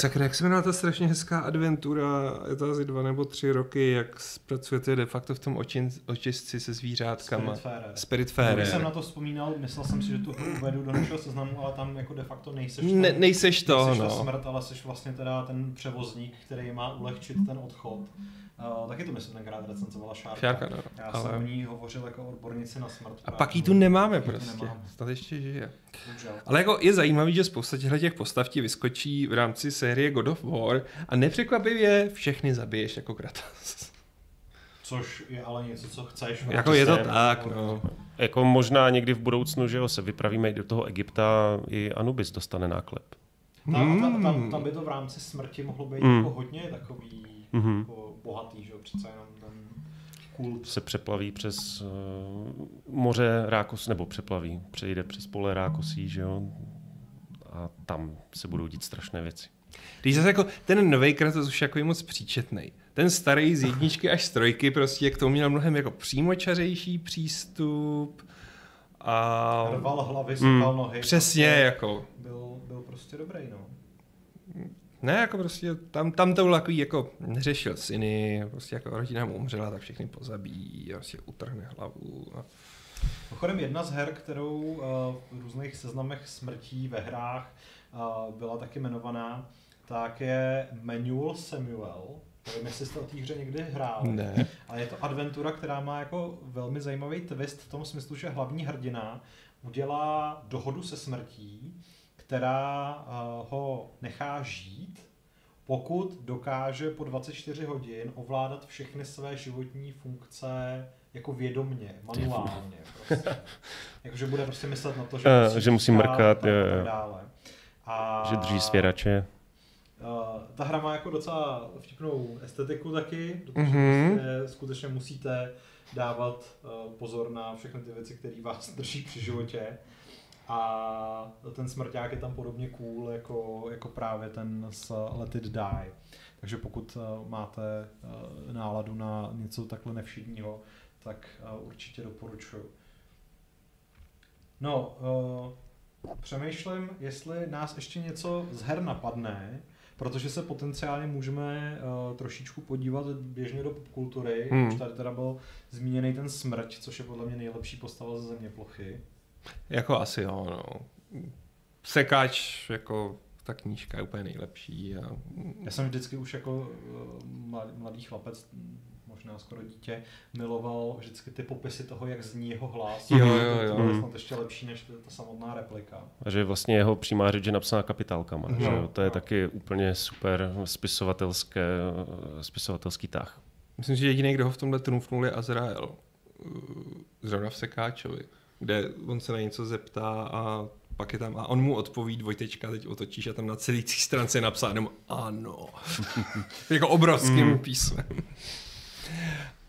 Sakra, jak se jmenuje ta strašně hezká adventura, je to asi dva nebo tři roky, jak pracujete de facto v tom očin, očistci se zvířátkama. Spiritfarer. Když jsem na to vzpomínal, myslel jsem si, že tu hru uvedu do našeho seznamu, ale tam jako de facto nejseš ten, Ne, nejseš to, nejseš ta no. smrt, ale jsi vlastně teda ten převozník, který má ulehčit ten odchod. Uh, taky to myslím tenkrát recenzovala Šárka. Šárka, no. Já jsem o Ale... ní hovořil jako odbornici na smrt. A pak ji tu nemáme prostě. nemáme. Snad ještě žije. Bohužel. Ale jako je zajímavý, že spousta těchto těch postav ti vyskočí v rámci série God of War a nepřekvapivě všechny zabiješ jako Kratos. Což je ale něco, co chceš. Jako je to tak, no. Jako možná někdy v budoucnu, že jo, se vypravíme i do toho Egypta, i Anubis dostane náklep. Ta, ta, Hmm. tam, tam by to v rámci smrti mohlo být Mm. jako hodně takový Mhm. jako bohatý, že jo, přece jenom ten kult. Se přeplaví přes uh, moře Rákos, nebo přeplaví, přejde přes pole Rákosí, že jo, a tam se budou dít strašné věci. Když zase jako ten nový Kratos už jako je moc příčetný. Ten starý z jedničky až z trojky prostě k tomu měl mnohem jako přímočařejší přístup a Rval hlavy, Mm. sekal nohy. přesně prostě jako Byl, byl prostě dobrý, no. Ne, jako prostě tam, tam to bylo takový, jako neřešil syny, prostě jako rodina mu umřela, tak všechny pozabíjí a prostě utrhne hlavu. A... Pochodem jedna z her, kterou uh, v různých seznamech smrtí ve hrách uh, byla taky jmenovaná, tak je Manual Samuel. Nevím, jestli jste o té hře někdy hráli. Ne. Ale je to adventura, která má jako velmi zajímavý twist v tom smyslu, že hlavní hrdina udělá dohodu se smrtí, která uh, ho nechá žít, pokud dokáže po 24 hodin ovládat všechny své životní funkce jako vědomně, manuálně. Prostě. Jakože bude prostě myslet na to, že, Eh, že musí mrkat, a tak dále. A Že drží svěrače. Uh, ta hra má jako docela vtipnou estetiku taky, protože Mhm. prostě skutečně musíte dávat uh, pozor na všechny ty věci, které vás drží při životě. A ten smrťák je tam podobně cool jako, jako právě ten z Let It Die. Takže pokud uh, máte uh, náladu na něco takhle nevšedního, tak uh, určitě doporučuji. No, přemýšlím, jestli nás ještě něco z her napadne, protože se potenciálně můžeme uh, trošičku podívat běžně do popkultury. Hmm. Už tady teda byl zmíněný ten smrť, což je podle mě nejlepší postava ze země plochy. Jako asi jo, no. Sekáč, jako ta knížka je úplně nejlepší. A... Já jsem vždycky už jako uh, mladý, mladý chlapec, možná skoro dítě, miloval vždycky ty popisy toho, jak zní jeho hlas. Jo, jo, jo. To bylo Hmm. snad ještě lepší než ta samotná replika. A že vlastně jeho přímá řeč je napsaná kapitálkama. No, že jo? To je no. taky úplně super spisovatelské, spisovatelský tah. Myslím, že jediný, kdo ho v tomhle trumfnul, je Azrael. Uh, Zrovna v Sekáčovi, kde on se na něco zeptá a pak je tam a on mu odpoví dvojtečka, teď otočíš a tam na celý té stránce je napsáno ano. jako obrovským Mm. písmem.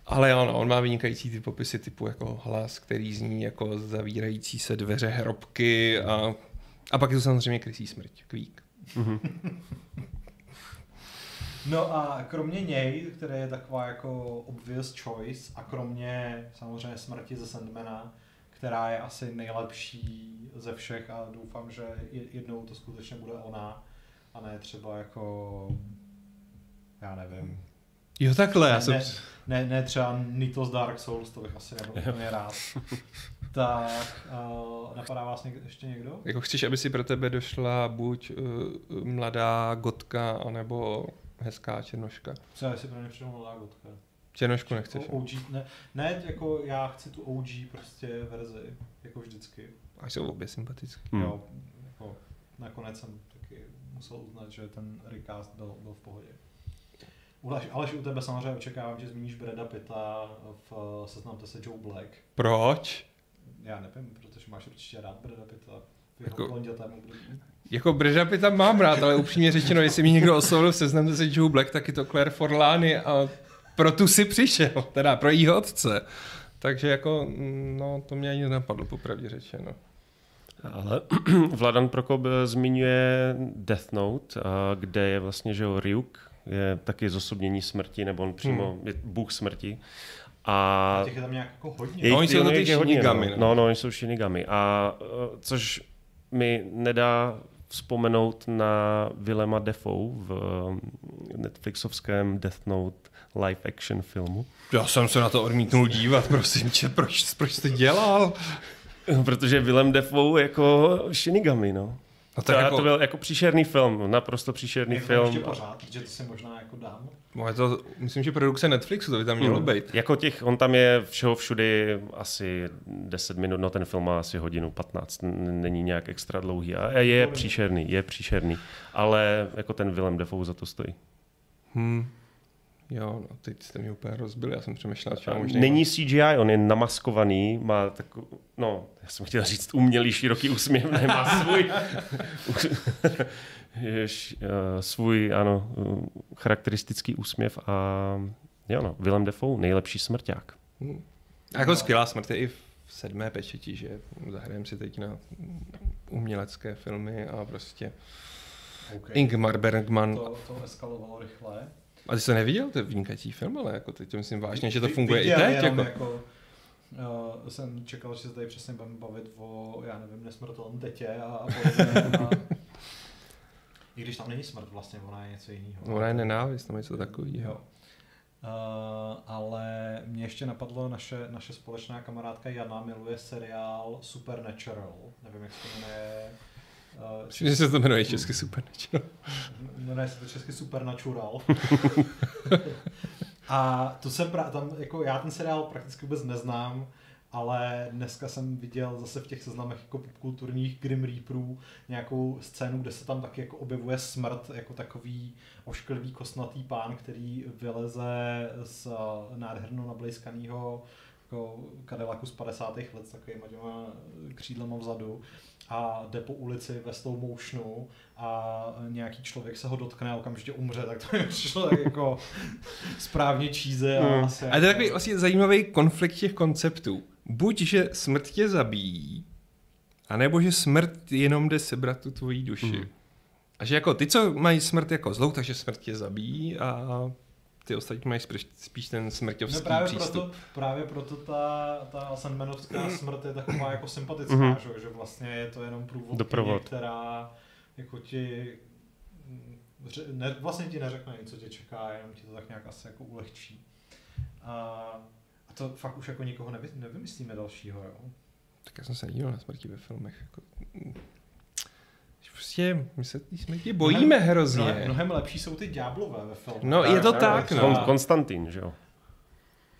Ale ano, on má vynikající ty popisy typu jako hlas, který zní jako zavírající se dveře hrobky a, a pak je to samozřejmě krysí smrť, kvík. No a kromě něj, který je taková jako obvious choice, a kromě samozřejmě smrti ze Sandmana, která je asi nejlepší ze všech a doufám, že je- jednou to skutečně bude ona a ne třeba jako já nevím. Jo, takhle, já Ne, jsem... ne, ne, ne třeba Nitos Dark Souls, to bych asi nebyl úplně rád. Tak, uh, napadá vás někdo, ještě někdo? Jako chceš, aby si pro tebe došla buď uh, mladá gotka, anebo hezká černoška. Třeba si pro ně přijde mladá gotka. Černošku nechceš. O- OG, ne, ne, jako já chci tu OG prostě verzi, jako vždycky. A jsou obě sympatické. Hmm. Jo, jako nakonec jsem taky musel uznat, že ten recast byl, byl v pohodě. Aleš, Aleš, u tebe samozřejmě očekávám, že zmíníš Breda Pitta v Seznamte se Joe Black. Proč? Já nevím, protože máš určitě rád Breda Pitta Jako-. Jako Brežapy tam mám rád, ale upřímně řečeno, jestli mi někdo oslovil v seznamte se Joe Black, tak je to Claire Forlani a pro tu si přišel, teda pro jího otce. Takže jako, mm, no, to mě ani nenapadlo, popravdě řečeno. Ale Vladan Prokop eh, zmiňuje Death Note, a kde je vlastně, že jo, Ryuk je taky zosobnění smrti, nebo on přímo Hmm. je bůh smrti. A A těch je tam nějak jako hodně. je- No, oni jsou ty Shinigami, No. no. no, no, oni jsou Shinigami. A eh, což mi nedá vzpomenout na Willema Defoe v eh, Netflixovském Death Note live action filmu. Já jsem se na to odmítnul dívat, prosím tě, proč, proč jsi to dělal? Protože Willem Defoe jako Shinigami, no. No To, tak jako... jako, to byl jako příšerný film, naprosto příšerný Je to film. ještě pořád, že to si možná jako dám. no, je to, myslím, že produkce Netflixu, to by tam mělo Mm. být. Jako těch, on tam je všeho všudy asi 10 minut, no ten film má asi hodinu 15, n- není nějak extra dlouhý a je příšerný, je příšerný, ale jako ten Willem Defoe za to stojí. Hmm. Jo, no, teď jste mě úplně rozbili, já jsem přemýšlel, co možná. Není CGI, on je namaskovaný, má takový, no, já jsem chtěl říct umělý široký úsměv, ne, má svůj, jež, uh, svůj, ano, uh, charakteristický úsměv a jo no, Willem Defoe, nejlepší smrťák. Hmm. A jako skvělá smrt je i v sedmé pečeti, že zahrajeme si teď na umělecké filmy a prostě Okay. Ingmar Bergman. To, to eskalovalo rychle. A ty jsi to neviděl, to je vynikající film, ale jako teď to myslím vážně, že to funguje viděl i teď. Jako. jako uh, jsem čekal, že se tady přesně budeme bavit o, já nevím, nesmrtelném tetě a, a podobně. a, I když tam není smrt vlastně, ona je něco jiného. Ona je nenávist, tam něco takového. Jo. Uh, ale mě ještě napadlo, naše, naše společná kamarádka Jana miluje seriál Supernatural. Nevím, jak se to jmenuje. Myslím, že se to jmenuje česky Supernatural. jmenuje se to česky Supernatural. A to jsem pra, tam, jako já ten seriál prakticky vůbec neznám, ale dneska jsem viděl zase v těch seznamech jako popkulturních Grim Reaperů nějakou scénu, kde se tam taky jako objevuje smrt, jako takový ošklivý kostnatý pán, který vyleze z eh, nádherno nablejskaného jako Cadillacu z 50. let s takovýma těma křídlema vzadu a jde po ulici ve slow motionu a nějaký člověk se ho dotkne a okamžitě umře, tak to mi přišlo tak jako správně číze a Hmm. asi A to je takový vlastně zajímavý konflikt těch konceptů. Buď, že smrt tě zabíjí, anebo že smrt jenom jde sebrat tu tvoji duši. Mhm. A že jako ty, co mají smrt jako zlou, takže smrt tě zabíjí a ty ostatní mají spíš, spíš ten smrťovský No právě přístup. proto, právě proto ta, ta Sandmanovská smrt je taková jako sympatická, Mhm. že, že vlastně je to jenom průvodkyně, Doprovod. která jako ti ne, vlastně ti neřekne nic, co tě čeká, jenom ti to tak nějak asi jako ulehčí. A, a to fakt už jako nikoho nevy, nevymyslíme dalšího, jo. Tak já jsem se díval na smrti ve filmech. Jako, prostě my se té smrti bojíme hrozně. Mnohem, mnohem lepší jsou ty ďáblové ve filmu. No, je to tak, no. Kon- Konstantin, že jo.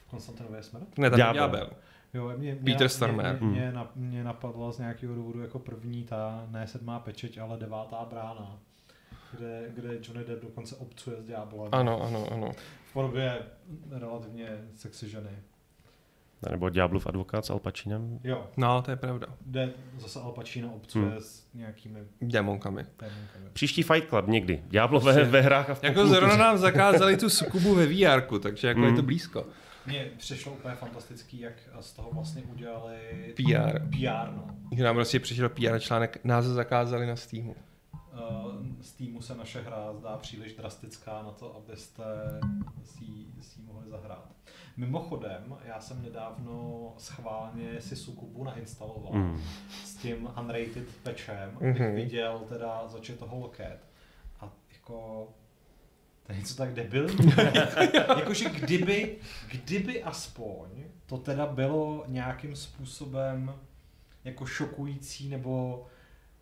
Konstantinové smrt? Ne, tam Ďábel. ďábel. Jo, mě, mě, Peter Stormare. Mě, mě, mě, mě napadla z nějakého důvodu jako první ta, ne sedmá pečeť, ale devátá brána, kde, kde Johnny Depp dokonce obcuje s ďáblem. Ano, ano, ano. V podobě relativně sexy ženy. Nebo Ďáblův advokát s Al Pacinem. Jo, No, to je pravda. kde zase Al Pacino obcuje Hmm. s nějakými Démonkami. témunkami. Příští Fight Club někdy. Ďáblové Prostě. ve hrách a v Jako zrovna nám zakázali tu sukubu ve VR, takže jako Mm. je to blízko. Mně přišlo úplně fantastický, jak z toho vlastně udělali PR. PR no. Když nám prostě přišel PR článek, nás zakázali na Steamu. Uh, z týmu se naše hra zdá příliš drastická na to, abyste si, si ji mohli zahrát. Mimochodem, já jsem nedávno schválně si Sukubu nainstaloval Mm. s tím unrated patchem, abych Mhm. viděl teda začít toho loket. A jako to je něco tak debilní. Jakože kdyby, kdyby aspoň to teda bylo nějakým způsobem jako šokující nebo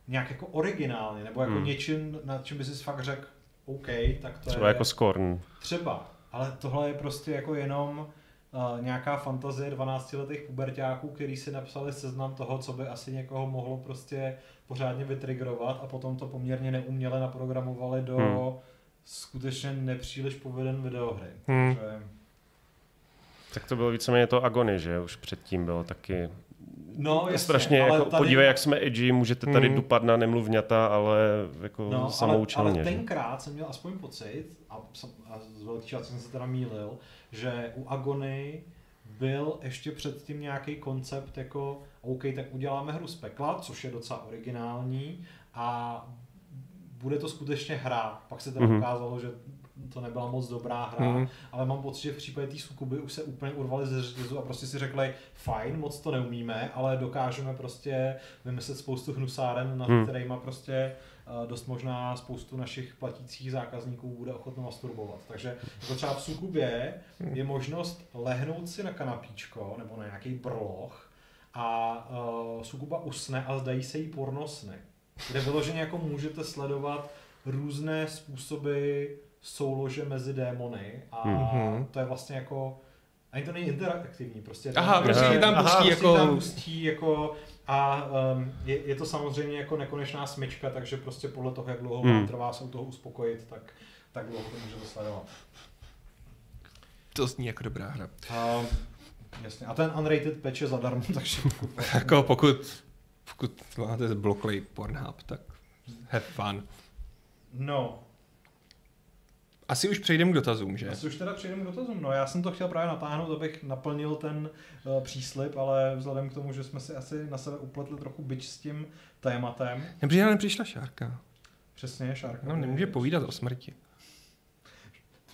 nějak jako originálně, nebo jako Hmm. něčím, na čem by si fakt řekl, OK, tak to Třeba je... jako Scorn. Třeba, ale tohle je prostě jako jenom uh, nějaká fantazie 12-letých pubertáků, který si napsali seznam toho, co by asi někoho mohlo prostě pořádně vytrigrovat a potom to poměrně neuměle naprogramovali do Hmm. skutečně nepříliš poveden videohry. Hmm. Takže, Tak to bylo víceméně to Agony, že už předtím bylo taky no, jasně, strašně, ale jako, tady- podívej, jak jsme edgy, můžete tady Hmm. dupat na nemluvňata, ale jako No, ale, samoučelně. ale že? tenkrát jsem měl aspoň pocit, a, a z velké části jsem se teda mýlil, že u Agony byl ještě předtím nějaký koncept jako OK, tak uděláme hru z pekla, což je docela originální a bude to skutečně hra. Pak se teda Mhm. ukázalo, že to nebyla moc dobrá hra, Mhm. mm. ale mám pocit, že v případě té Sukuby už se úplně urvali ze řetězu a prostě si řekli, fajn, moc to neumíme, ale dokážeme prostě vymyslet spoustu hnusáren, nad hmm. kterýma prostě eh, dost možná spoustu našich platících zákazníků bude ochotno masturbovat. Takže jako třeba v Sukubě je možnost lehnout si na kanapíčko nebo na nějaký brloch a uh, Sukuba usne a zdají se jí pornosny. Kde vyloženě jako můžete sledovat různé způsoby soulože mezi démony a Mhm. to je vlastně jako ani to není interaktivní, prostě je Aha, prostě ti tam Aha, pustí prostě jako- tam pustí jako a um, je, je, to samozřejmě jako nekonečná smyčka, takže prostě podle toho, jak dlouho Hmm. vám trvá se u toho uspokojit, tak, tak dlouho to můžete sledovat. To zní jako dobrá hra. A, jasně. A ten unrated patch je zadarmo, takže pokud Jako pokud, pokud máte bloklej Pornhub, tak have fun. No, Asi už přejdeme k dotazům, že? asi už teda přejdeme k dotazům. No, já jsem to chtěl právě natáhnout, abych naplnil ten uh, příslip, ale vzhledem k tomu, že jsme si asi na sebe upletli trochu byč s tím tématem, Nepřijde, nepřišla Šárka. přesně, Šárka. No, nemůže povídat o smrti.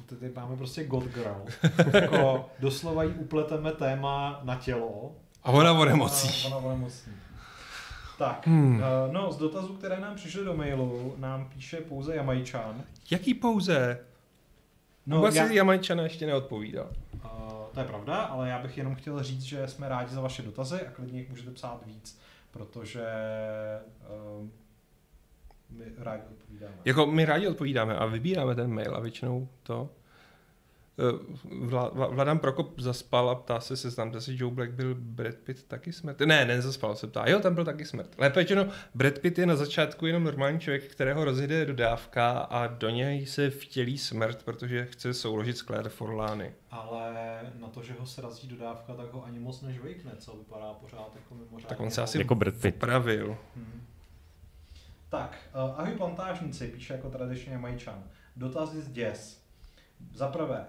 Tady máme prostě God Girl. jako doslova jí upleteme téma na tělo. A ona o nemocích. A Ona o nemocní. Tak, Hmm. hmm. no z dotazů, které nám přišly do mailu, nám píše pouze Jamajčan. Jaký pouze? No, Vůbec já, si Jamajčana ještě neodpovídal. uh, to je pravda, ale já bych jenom chtěl říct, že jsme rádi za vaše dotazy a klidně jich můžete psát víc, protože uh, my rádi odpovídáme. Jako my rádi odpovídáme a vybíráme ten mail a většinou to. Eh, Vla, Vla- Vladam Prokop zaspal a ptá se, seznamte si, Joe Black byl Brad Pitt taky smrt? Ne, nezaspal se ptá. Jo, tam byl taky smrt. Lépe řečeno, Brad Pitt je na začátku jenom normální člověk, kterého rozjede dodávka a do něj se vtělí smrt, protože chce souložit s Claire Forlány. Ale na to, že ho srazí dodávka, tak ho ani moc nežvejkne, co vypadá pořád jako mimořádně. Tak on se asi Jako Brad Pitt. Pravil. Hmm. Tak, uh, ahoj plantážníci, píše jako tradičně Majčan. Dotazy z děs. Za prvé,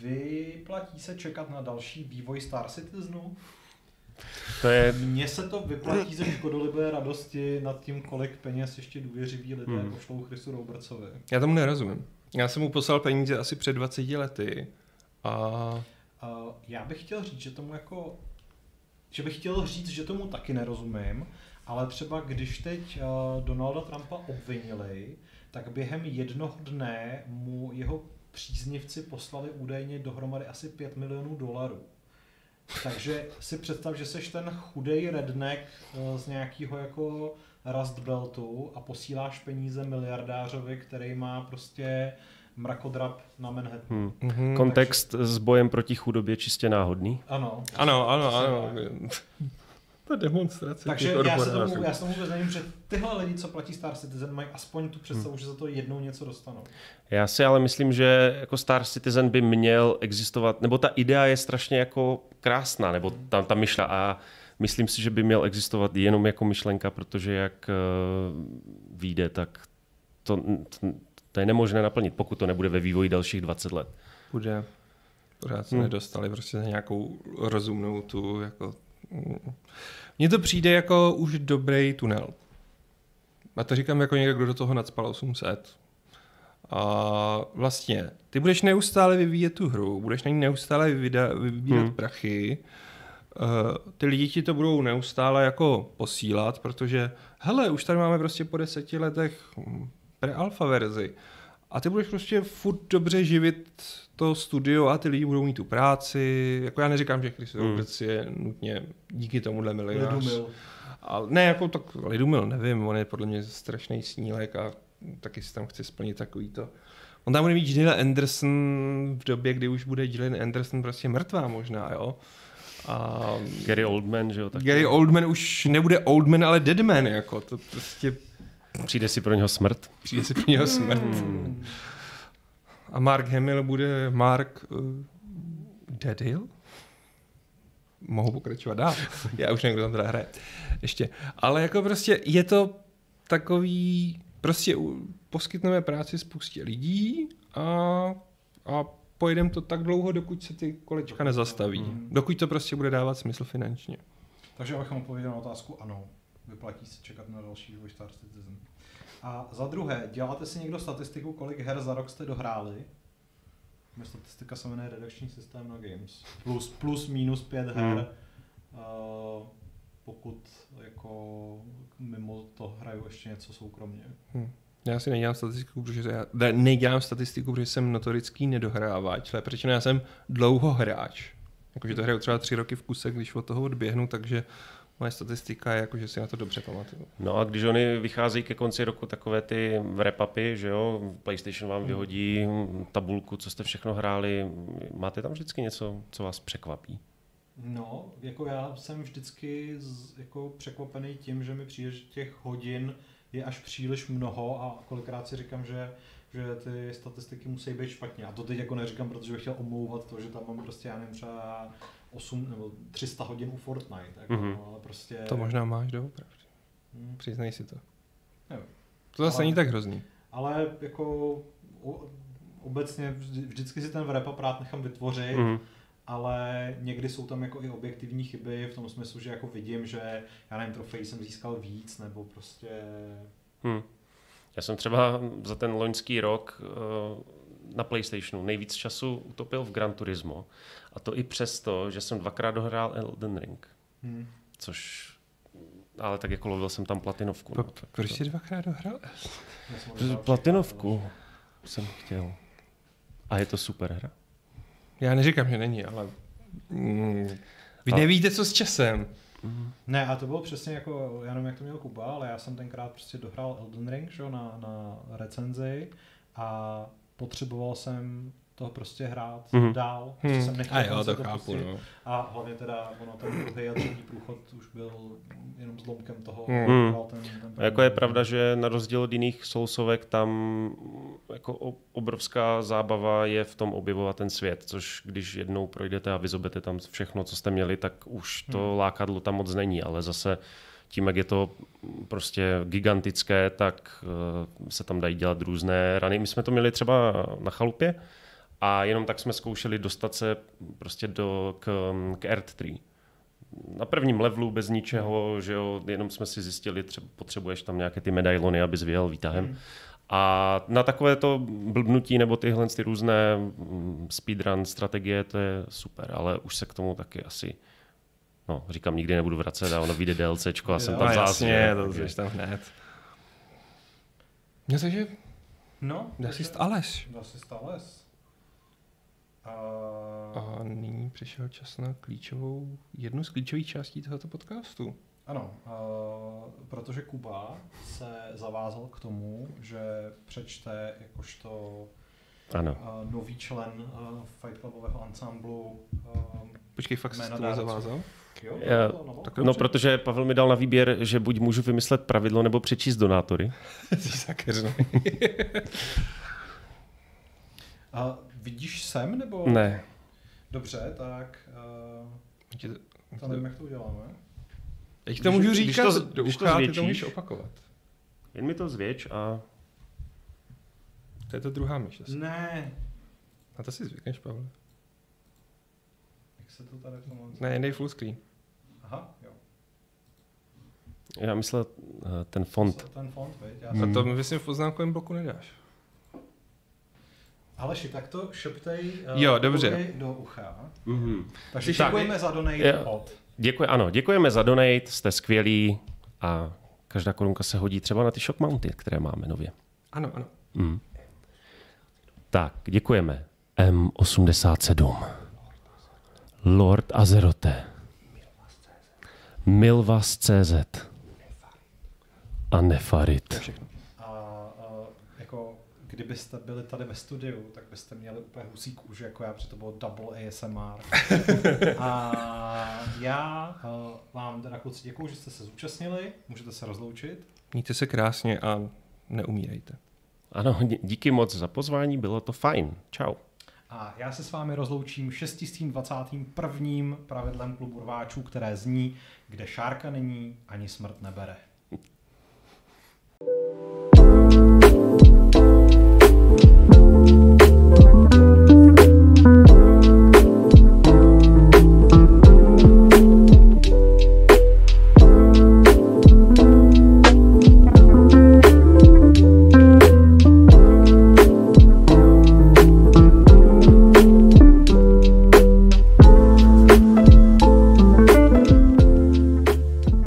vyplatí se čekat na další vývoj Star Citizenu? To je Mně se to vyplatí ze škodolibé radosti nad tím, kolik peněz ještě důvěřiví lidé Hmm. pošlou Chrisu Robertsovi. Já tomu nerozumím. Já jsem mu poslal peníze asi před 20 lety a Uh, já bych chtěl říct, že tomu jako, že bych chtěl říct, že tomu taky nerozumím, ale třeba když teď uh, Donalda Trumpa obvinili, tak během jednoho dne mu jeho příznivci poslali údajně dohromady asi 5 milionů dolarů. Takže si představ, že seš ten chudej redneck uh, z nějakého jako Rust Beltu a posíláš peníze miliardářovi, který má prostě mrakodrap na Manhattan. hm. Mhm, kontext s bojem proti chudobě čistě náhodný. Ano. Ano, ano, ano. Ta demonstrace. Takže já se tomu, já se tomu vůbec nevím, že tyhle lidi, co platí Star Citizen, mají aspoň tu představu, hmm. že za to jednou něco dostanou. Já si ale myslím, že jako Star Citizen by měl existovat, nebo ta idea je strašně jako krásná, nebo ta, ta myšla a myslím si, že by měl existovat jenom jako myšlenka, protože jak uh, vyjde, tak to, to, to je nemožné naplnit, pokud to nebude ve vývoji dalších 20 let. Bude. Pořád se Hmm. nedostali prostě na nějakou rozumnou tu, jako... Mně to přijde jako už dobrý tunel. A to říkám jako někdo, kdo do toho nadspal 800. A vlastně, ty budeš neustále vyvíjet tu hru, budeš na ní neustále vybírat Hmm. hmm. prachy, Uh, ty lidi ti to budou neustále jako posílat, protože hele, už tady máme prostě po deseti letech pre-alpha verzi a ty budeš prostě furt dobře živit to studio a ty lidi budou mít tu práci. Jako já neříkám, že Chris Hmm. Roberts je nutně díky tomuhle milionář. Lidumil. Ale ne, jako tak Lidumil, nevím, on je podle mě strašný snílek a taky si tam chce splnit takový to. On tam bude mít Gillian Anderson v době, kdy už bude Gillian Anderson prostě mrtvá možná, jo. A Gary Oldman, že jo? Tak Gary Oldman už nebude Oldman, ale Deadman, jako to prostě Přijde si pro něho smrt. přijde si pro něho smrt. Hmm. A Mark Hamill bude Mark uh, Deadhill? Mohu pokračovat dál. Já už nevím, kdo tam teda hraje. Ještě. Ale jako prostě je to takový, prostě poskytneme práci spoustě lidí a, a pojedeme to tak dlouho, dokud se ty kolečka nezastaví. Mhm. Dokud to prostě bude dávat smysl finančně. Takže abychom odpověděli na otázku ano. vyplatí se čekat na další vývoj Star Citizen. A za druhé, děláte si někdo statistiku, kolik her za rok jste dohráli? Moje statistika se jmenuje redakční systém na Games. Plus, plus minus pět her. Hmm. Uh, pokud jako mimo to hraju ještě něco soukromně. Já si nedělám statistiku, protože já ne, nedělám statistiku, protože jsem notorický nedohrávač, ale protože já jsem dlouho hráč. Jakože to hraju třeba tři roky v kuse, když od toho odběhnu, takže moje statistika je jako, že si na to dobře pamatuju. No a když oni vycházejí ke konci roku takové ty wrap-upy, že jo, PlayStation vám vyhodí tabulku, co jste všechno hráli, máte tam vždycky něco, co vás překvapí? No, jako já jsem vždycky z, jako překvapený tím, že mi přijde, že těch hodin je až příliš mnoho a kolikrát si říkám, že že ty statistiky musí být špatně. A to teď jako neříkám, protože bych chtěl omlouvat to, že tam mám prostě, já nevím, třeba 8 nebo 300 hodin u Fortnite, jako, Mhm. ale prostě... To možná máš doopravdy. Hm, Přiznej si to. nevím. To zase Ale- není tak hrozný. Ale jako o, obecně vždy, vždycky si ten wrap rád nechám vytvořit, Mhm. ale někdy jsou tam jako i objektivní chyby v tom smyslu, že jako vidím, že já nevím, trofej jsem získal víc, nebo prostě... Hm. Já jsem třeba za ten loňský rok eh, na PlayStationu nejvíc času utopil v Gran Turismo. A to i přesto, že jsem dvakrát dohrál Elden Ring. Hm. Což ale tak jako lovil jsem tam platinovku. No, Po, tak proč to- jsi dvakrát dohrál? Platinovku jsem chtěl. A je to super hra. Já neříkám, že není, ale... Mm, vy A- nevíte, co s časem. Ne, a to bylo přesně jako, já nevím, jak to měl Kuba, ale já jsem tenkrát prostě dohrál Elden Ring že, na, na recenzi a potřeboval jsem to prostě hrát Mhm. mm. dál. Hmm. Hmm. Jsem nechtěl A jo, to chápu, pustit. no. A hlavně teda ono ten druhý a třetí průchod už byl jenom zlomkem toho, hrál ten, ten A jako je pravda, že na rozdíl od jiných soulsovek tam jako o- obrovská zábava je v tom objevovat ten svět, což když jednou projdete a vyzobete tam všechno, co jste měli, tak už to Hmm. lákadlo tam moc není, ale zase tím, jak je to prostě gigantické, tak eh, se tam dají dělat různé rany. My jsme to měli třeba na chalupě a jenom tak jsme zkoušeli dostat se prostě do, k, k Earth Tree na prvním levelu bez ničeho, že jo, jenom jsme si zjistili, třeba potřebuješ tam nějaké ty medailony, abys vyjel výtahem. Hmm. A na takové to blbnutí nebo tyhle ty různé mm, speedrun strategie, to je super, ale už se k tomu taky asi, no říkám, nikdy nebudu vracet a ono vyjde DLCčko a jsem Jo, tam No zás, jasně, že? to Takže- jsi tam hned. No takže No, dá si Aleš. Dá si stales. A... A nyní přišel čas na klíčovou, jednu z klíčových částí tohoto podcastu. Ano, uh, protože Kuba se zavázal k tomu, že přečte jakožto Ano. uh, nový člen uh, Fight Clubového ansamblu. Uh, Počkej, fakt dárců. zavázal? Jo, to, no, No, protože Pavel mi dal na výběr, že buď můžu vymyslet pravidlo nebo přečíst donátory. A vidíš sem, nebo? Ne. Dobře, tak uh, to nevím, jak to uděláme. Já ti to Když- můžu když říkat to- do když to ucha, ty to zvětšíš- můžeš opakovat. Jen mi to zvětš a To je to druhá myš. Ne. A to si zvykneš, Pavel. Jak se to tady v tom... Ne, dej full screen. Aha, jo. já myslel eh, ten font. Ten font, viď? Já A jsem... to mi myslím v oznámkovém bloku nedáš. Aleši, tak to šeptej uh, Jo, dobře. Do ucha. Mm-hmm. Takže Tak. děkujeme za donate Jo. od. Děkuji, ano, děkujeme za donate, jste skvělí a každá korunka se hodí třeba na ty shock mounty, které máme nově. Ano, ano. Mm. Tak, děkujeme. M87. Lord Azerote. Milvas CZ. A Nefarit. To je všechno. A, a jako, kdybyste byli tady ve studiu, tak byste měli úplně husí kůži, jako já, protože to bylo double ASMR. a já uh, vám teda kluci děkuju, že jste se zúčastnili, můžete se rozloučit. Mějte se krásně a neumírejte. Ano, dí- díky moc za pozvání, bylo to fajn. Čau. A já se s vámi rozloučím 621. pravidlem klubu rváčů, které zní, kde šárka není, ani smrt nebere.